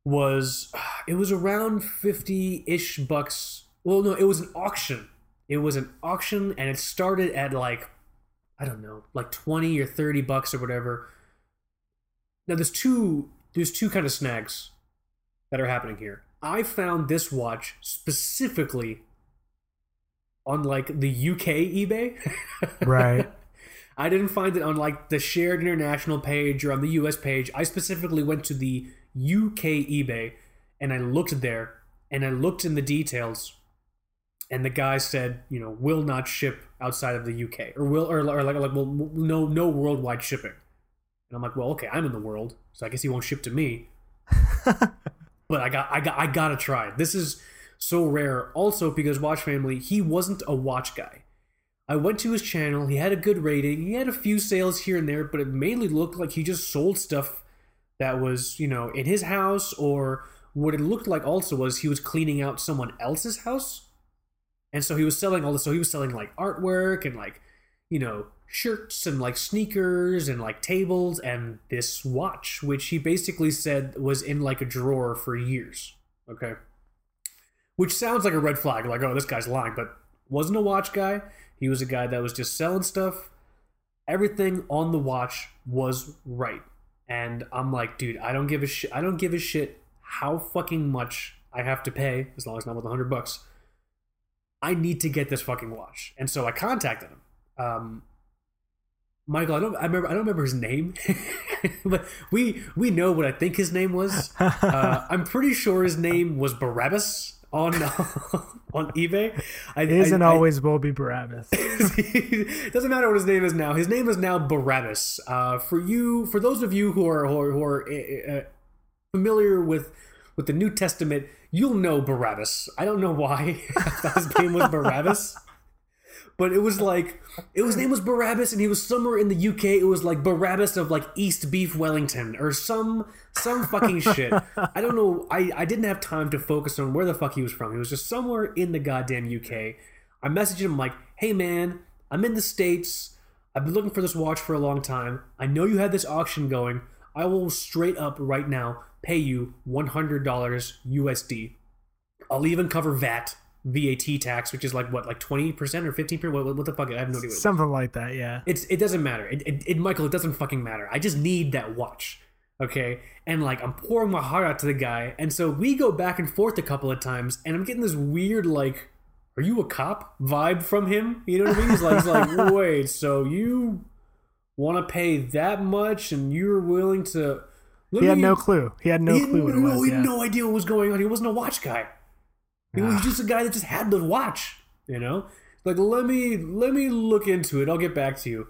was [SIGHS] it was around 50-ish bucks. Well no it was an auction. It was an auction and it started at like i don't know like 20 or 30 bucks or whatever. Now there's two there's two kind of snags that are happening here. I found this watch specifically on like the uk ebay. [LAUGHS] Right. I didn't find it on like the shared international page or on the US page. I specifically went to the UK eBay and I looked there and I looked in the details and the guy said, you know, will not ship outside of the UK or will or, or like like well no no worldwide shipping. And I'm like, well, okay, I'm in the world, so I guess he won't ship to me. [LAUGHS] but I got I got I gotta try. it. This is so rare. Also because Watch Family, he wasn't a watch guy. I went to his channel. He had a good rating. He had a few sales here and there, but it mainly looked like he just sold stuff that was, you know, in his house or what it looked like also was he was cleaning out someone else's house. And so he was selling all this. So he was selling like artwork and like, you know, shirts and like sneakers and like tables and this watch, which he basically said was in like a drawer for years. Okay. Which sounds like a red flag, like, oh, this guy's lying, but wasn't a watch guy. He was a guy that was just selling stuff. Everything on the watch was right. And I'm like, dude, I don't give a shit. I don't give a shit how fucking much I have to pay, as long as not with a hundred bucks. I need to get this fucking watch. And so I contacted him. Um, Michael, I don't, I remember, I don't remember his name, [LAUGHS] but we we know what I think his name was. [LAUGHS] Uh, I'm pretty sure his name was Barabbas on [LAUGHS] on eBay. I, isn't I- I- always will be Barabbas. [LAUGHS] doesn't matter what his name is now. His name is now Barabbas. Uh, for you, for those of you who are who are, who are uh, familiar with with the New Testament, you'll know Barabbas. I don't know why [LAUGHS] I thought his name was Barabbas, but it was like it was name was Barabbas, and he was somewhere in the UK. It was like Barabbas of like East Beef Wellington or some some fucking shit. I don't know. I I didn't have time to focus on where the fuck he was from. He was just somewhere in the goddamn UK. I messaged him like, "Hey man, I'm in the states. I've been looking for this watch for a long time. I know you had this auction going. I will straight up right now pay you $100 USD. I'll even cover VAT, VAT tax, which is like what, like 20% or 15%? What, what the fuck? I have no idea. What Something like that, yeah. it's it doesn't matter. It, it, it Michael, it doesn't fucking matter. I just need that watch. Okay? And like I'm pouring my heart out to the guy. And so we go back and forth a couple of times and I'm getting this weird like are you a cop vibe from him? You know what I mean? He's like, he's like [LAUGHS] wait, so you want to pay that much and you're willing to He had no clue. He had no he had clue what no- was. He had yeah. no idea what was going on. He wasn't a watch guy. He was Ah. just a guy that just had the watch. You know, like let me let me look into it. I'll get back to you.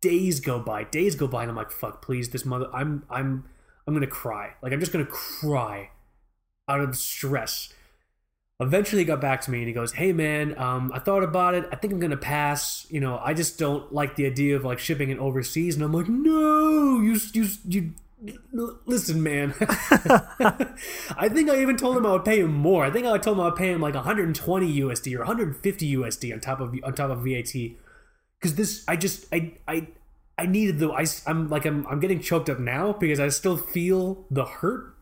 Days go by. Days go by, and I'm like, fuck, please, this mother. I'm I'm I'm gonna cry. Like I'm just gonna cry out of stress. Eventually, he got back to me and he goes, "Hey man, um, I thought about it. I think I'm gonna pass. You know, I just don't like the idea of like shipping it overseas." And I'm like, "No, you you you." Listen, man. [LAUGHS] [LAUGHS] I think I even told him I would pay him more. I think I told him I would pay him like 120 USD or 150 USD on top of on top of VAT. Because this, I just, I, I, I needed the. I, am like I'm I'm getting choked up now because I still feel the hurt.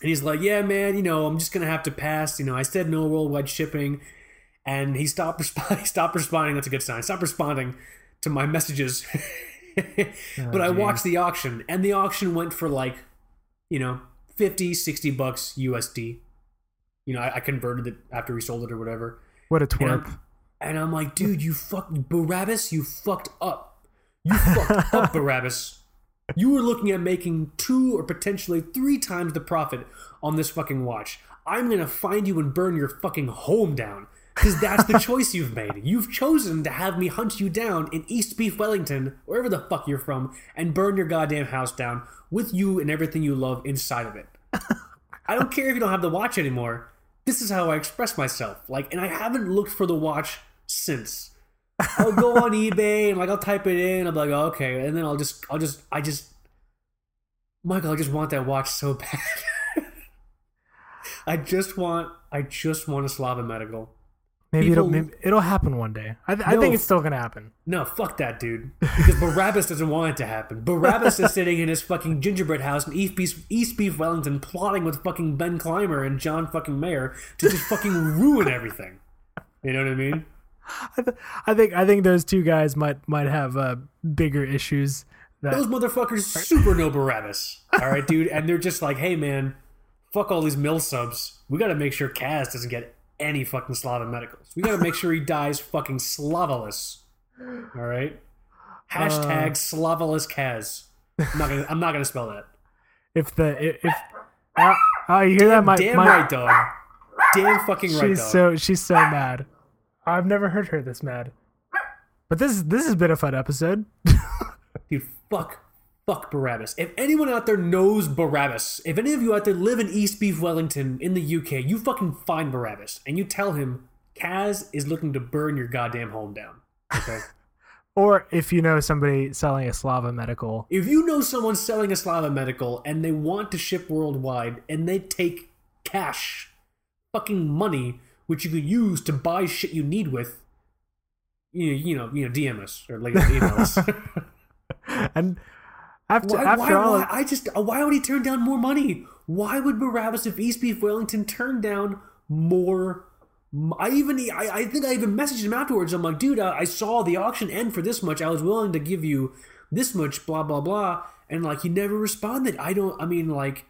And he's like, "Yeah, man, you know, I'm just gonna have to pass. You know, I said no worldwide shipping." And he stopped [LAUGHS] responding. Stopped responding. That's a good sign. Stop responding to my messages. [LAUGHS] Oh, but I watched the auction, and the auction went for like, you know, 50, 60 bucks USD. You know, I, I converted it after we sold it or whatever. What a And twerp. I'm, and I'm like, dude, you fucked Barabbas, you fucked up. You fucked up, [LAUGHS] Barabbas. You were looking at making two or potentially three times the profit on this fucking watch. I'm gonna find you and burn your fucking home down. Because that's the choice you've made. You've chosen to have me hunt you down in East Beef Wellington, wherever the fuck you're from, and burn your goddamn house down with you and everything you love inside of it. I don't care if you don't have the watch anymore. This is how I express myself. Like, and I haven't looked for the watch since. I'll go on eBay and like I'll type it in. Be like, oh, okay, and then I'll just, I'll just, I just, Michael, I just want that watch so [LAUGHS] bad. I just want, I just want a Slava medical. Maybe it'll maybe it'll happen one day. I, th- I think it's still gonna happen. No, fuck that, dude. Because Barabbas doesn't want it to happen. Barabbas is sitting in his fucking gingerbread house in East Beef, East Beef Wellington, plotting with fucking Ben Clymer and John fucking Mayer to just fucking ruin everything. You know what I mean? [LAUGHS] I, th- I think I think those two guys might might have uh, bigger issues. That Those motherfuckers super know Barabbas. All right, dude. And they're just like, hey, man, fuck all these mill subs. We got to make sure Kaz doesn't get any fucking Slava medicals. We got to make sure he dies fucking Slavaless. All right? Hashtag uh. Slavaless Kaz. I'm not gonna. I'm not gonna spell that. if the if, if oh, oh, you hear that? My, Damn my, right, dog. Damn fucking right, she's dog. so she's so mad. I've never heard her this mad. But this this has been a fun episode. [LAUGHS] Dude, fuck, fuck Barabbas. If anyone out there knows Barabbas, if any of you out there live in East Beef Wellington in the UK, you fucking find Barabbas and you tell him Kaz is looking to burn your goddamn home down. Okay. [LAUGHS] Or if you know somebody selling a Slava medical, if you know someone selling a Slava medical and they want to ship worldwide and they take cash, fucking money, which you could use to buy shit you need with, you you know, you know, DM us or like email us. [LAUGHS] and after Why, after why, all, why, I just why would he turn down more money? Why would Barabbas of East Beef Wellington turn down more? I even I, I think I even messaged him afterwards. I'm like, dude, I, I saw the auction end for this much. I was willing to give you this much, blah blah blah, and like he never responded. I don't. I mean, like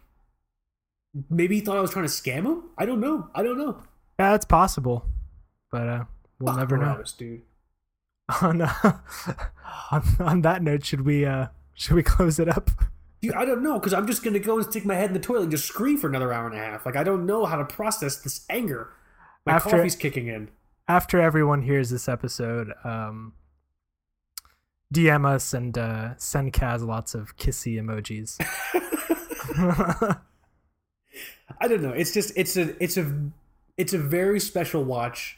maybe he thought I was trying to scam him. I don't know. I don't know. yeah, it's possible, but uh, we'll Fuck never know. Dude. [LAUGHS] On, uh, [LAUGHS] on on that note, should we uh should we [LAUGHS] close it up? Dude, I don't know because I'm just gonna go and stick my head in the toilet and just scream for another hour and a half. Like I don't know how to process this anger. My After- coffee's kicking in. After everyone hears this episode, um, DM us and uh, send Kaz lots of kissy emojis. [LAUGHS] I don't know. It's just it's a it's a it's a very special watch.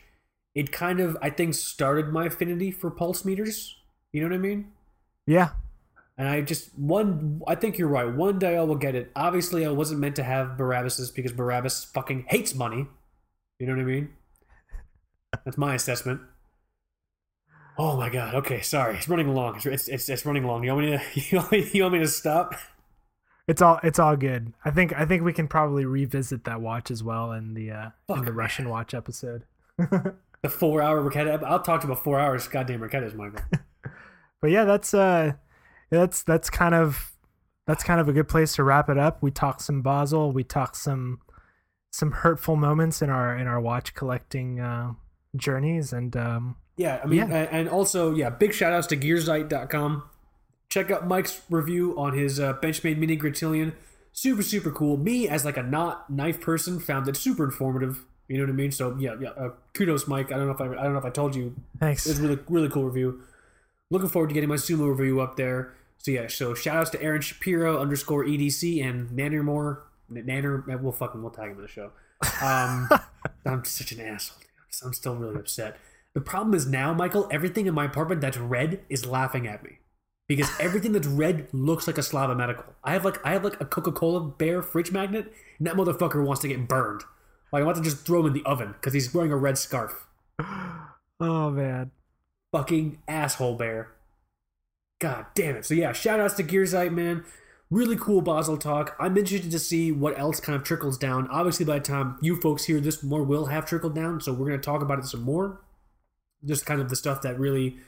It kind of I think started my affinity for pulse meters. You know what I mean? yeah, And I just one I think you're right. One day I will get it. Obviously I wasn't meant to have Barabbas's because Barabbas fucking hates money. You know what I mean? That's my assessment. Oh my god. Okay, sorry. It's running along. It's it's it's, it's running along. You want me to [LAUGHS] you want me, you want me to stop? it's all it's all good. I think I think we can probably revisit that watch as well in the uh, in Fuck, the man. Russian watch episode. The four hour Raketa. I'll talk to about four hours. Goddamn Raketa's Michael. [LAUGHS] but yeah, that's uh, that's that's kind of that's kind of a good place to wrap it up. We talked some Basel, we talked some some hurtful moments in our in our watch collecting uh, journeys, and um, Yeah, I mean, Yeah. and also, yeah, big shout outs to Gearzeit.com. Check out Mike's review on his uh, Benchmade Mini Griptilian. Super, super cool. Me, as like a not knife person, found it super informative. You know what I mean? So yeah, yeah. Uh, kudos, Mike. I don't know if I, I don't know if I told you. thanks. It's really, really cool review. Looking forward to getting my sumo review up there. So yeah, so shout outs to Aaron Shapiro underscore EDC and Nannermore. Nanner, we'll fucking we'll tag him in the show. Um, [LAUGHS] I'm such an asshole. dude. I'm still really upset. The problem is now, Michael, everything in my apartment that's red is laughing at me because [LAUGHS] everything that's red looks like a Slava medical. I have like I have like a Coca Cola bear fridge magnet, and that motherfucker wants to get burned. Like I want to just throw him in the oven because he's wearing a red scarf. [GASPS] Oh man. Fucking asshole bear. God damn it. So yeah, shout outs to Gearzeit, man. Really cool Basel talk. I'm interested to see what else kind of trickles down. Obviously, by the time you folks hear this, more will have trickled down. So we're going to talk about it some more. Just kind of the stuff that really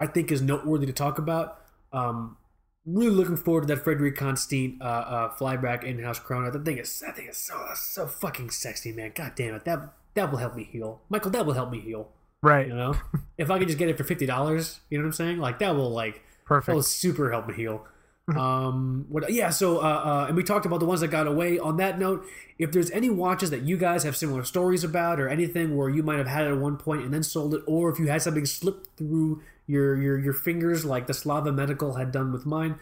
I think is noteworthy to talk about. Um, really looking forward to that Frederique Constant uh, uh, flyback in-house chrono. That thing is that thing is so so fucking sexy, man. God damn it. That that will help me heal. Michael, that will help me heal. Right. You know? if I could just get it for fifty dollars, you know what I'm saying? Like that will like Perfect. that super help me heal. um what yeah so uh, uh and we talked about the ones that got away. On that note if there's any watches that you guys have similar stories about or anything where you might have had it at one point and then sold it or if you had something slip through your your your fingers like the slava medical had done with mine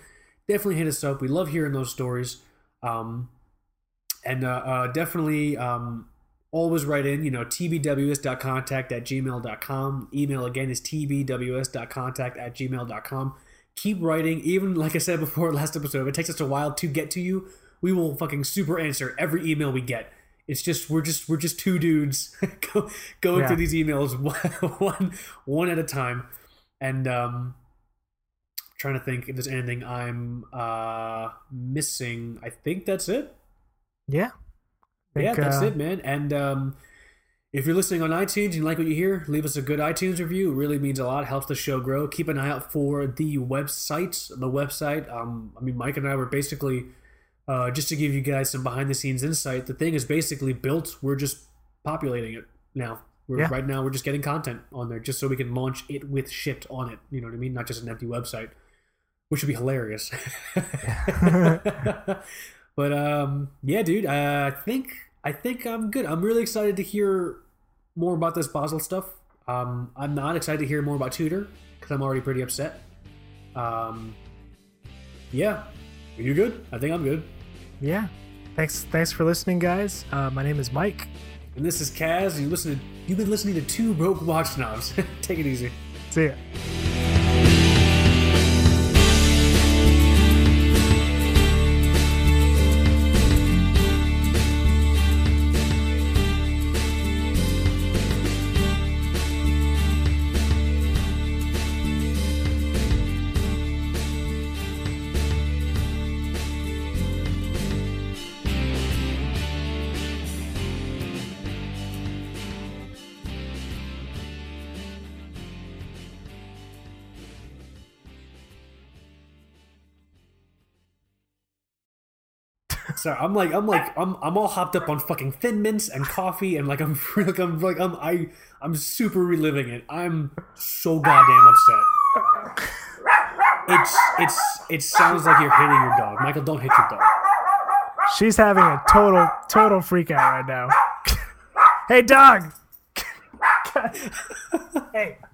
definitely hit us up. We love hearing those stories. Um and uh, uh definitely um always write in you know tbws.contact at gmail.com email again is tbws.contact at gmail.com keep writing. Even like I said before [LAUGHS] last episode, if it takes us a while to get to you, we will fucking super answer every email we get. It's just we're just we're just two dudes [LAUGHS] go, going Yeah. through these emails [LAUGHS] one one at a time, and um, trying to think if there's anything I'm uh missing. I think that's it. Yeah. I yeah, that's uh, it, man. And um, if you're listening on iTunes and you like what you hear, leave us a good iTunes review. It really means a lot. Helps the show grow. Keep an eye out for the website. The website. Um, I mean, Mike and I were basically uh, just to give you guys some behind the scenes insight. The thing is basically built. We're just populating it now. We're, Yeah. Right now, we're just getting content on there, just so we can launch it with shit on it. You know what I mean? Not just an empty website, which would be hilarious. [LAUGHS] [LAUGHS] but um, yeah, dude, uh, I think I think I'm good. I'm really excited to hear more about this Basel stuff. Um, I'm not excited to hear more about Tudor because I'm already pretty upset. Um, yeah, are you good? I think I'm good. Yeah. Thanks thanks for listening, guys. Uh, my name is Mike. And this is Kaz. You listen to you've been listening to two broke watch snobs. [LAUGHS] Take it easy. See ya. Sorry, I'm like I'm like I'm I'm all hopped up on fucking thin mints and coffee and like I'm [LAUGHS] like I'm like I'm I I'm super reliving it. I'm so goddamn upset. It's it's it sounds like you're hitting your dog. Michael, don't hit your dog. She's having a total total freak out right now. [LAUGHS] hey dog. [LAUGHS]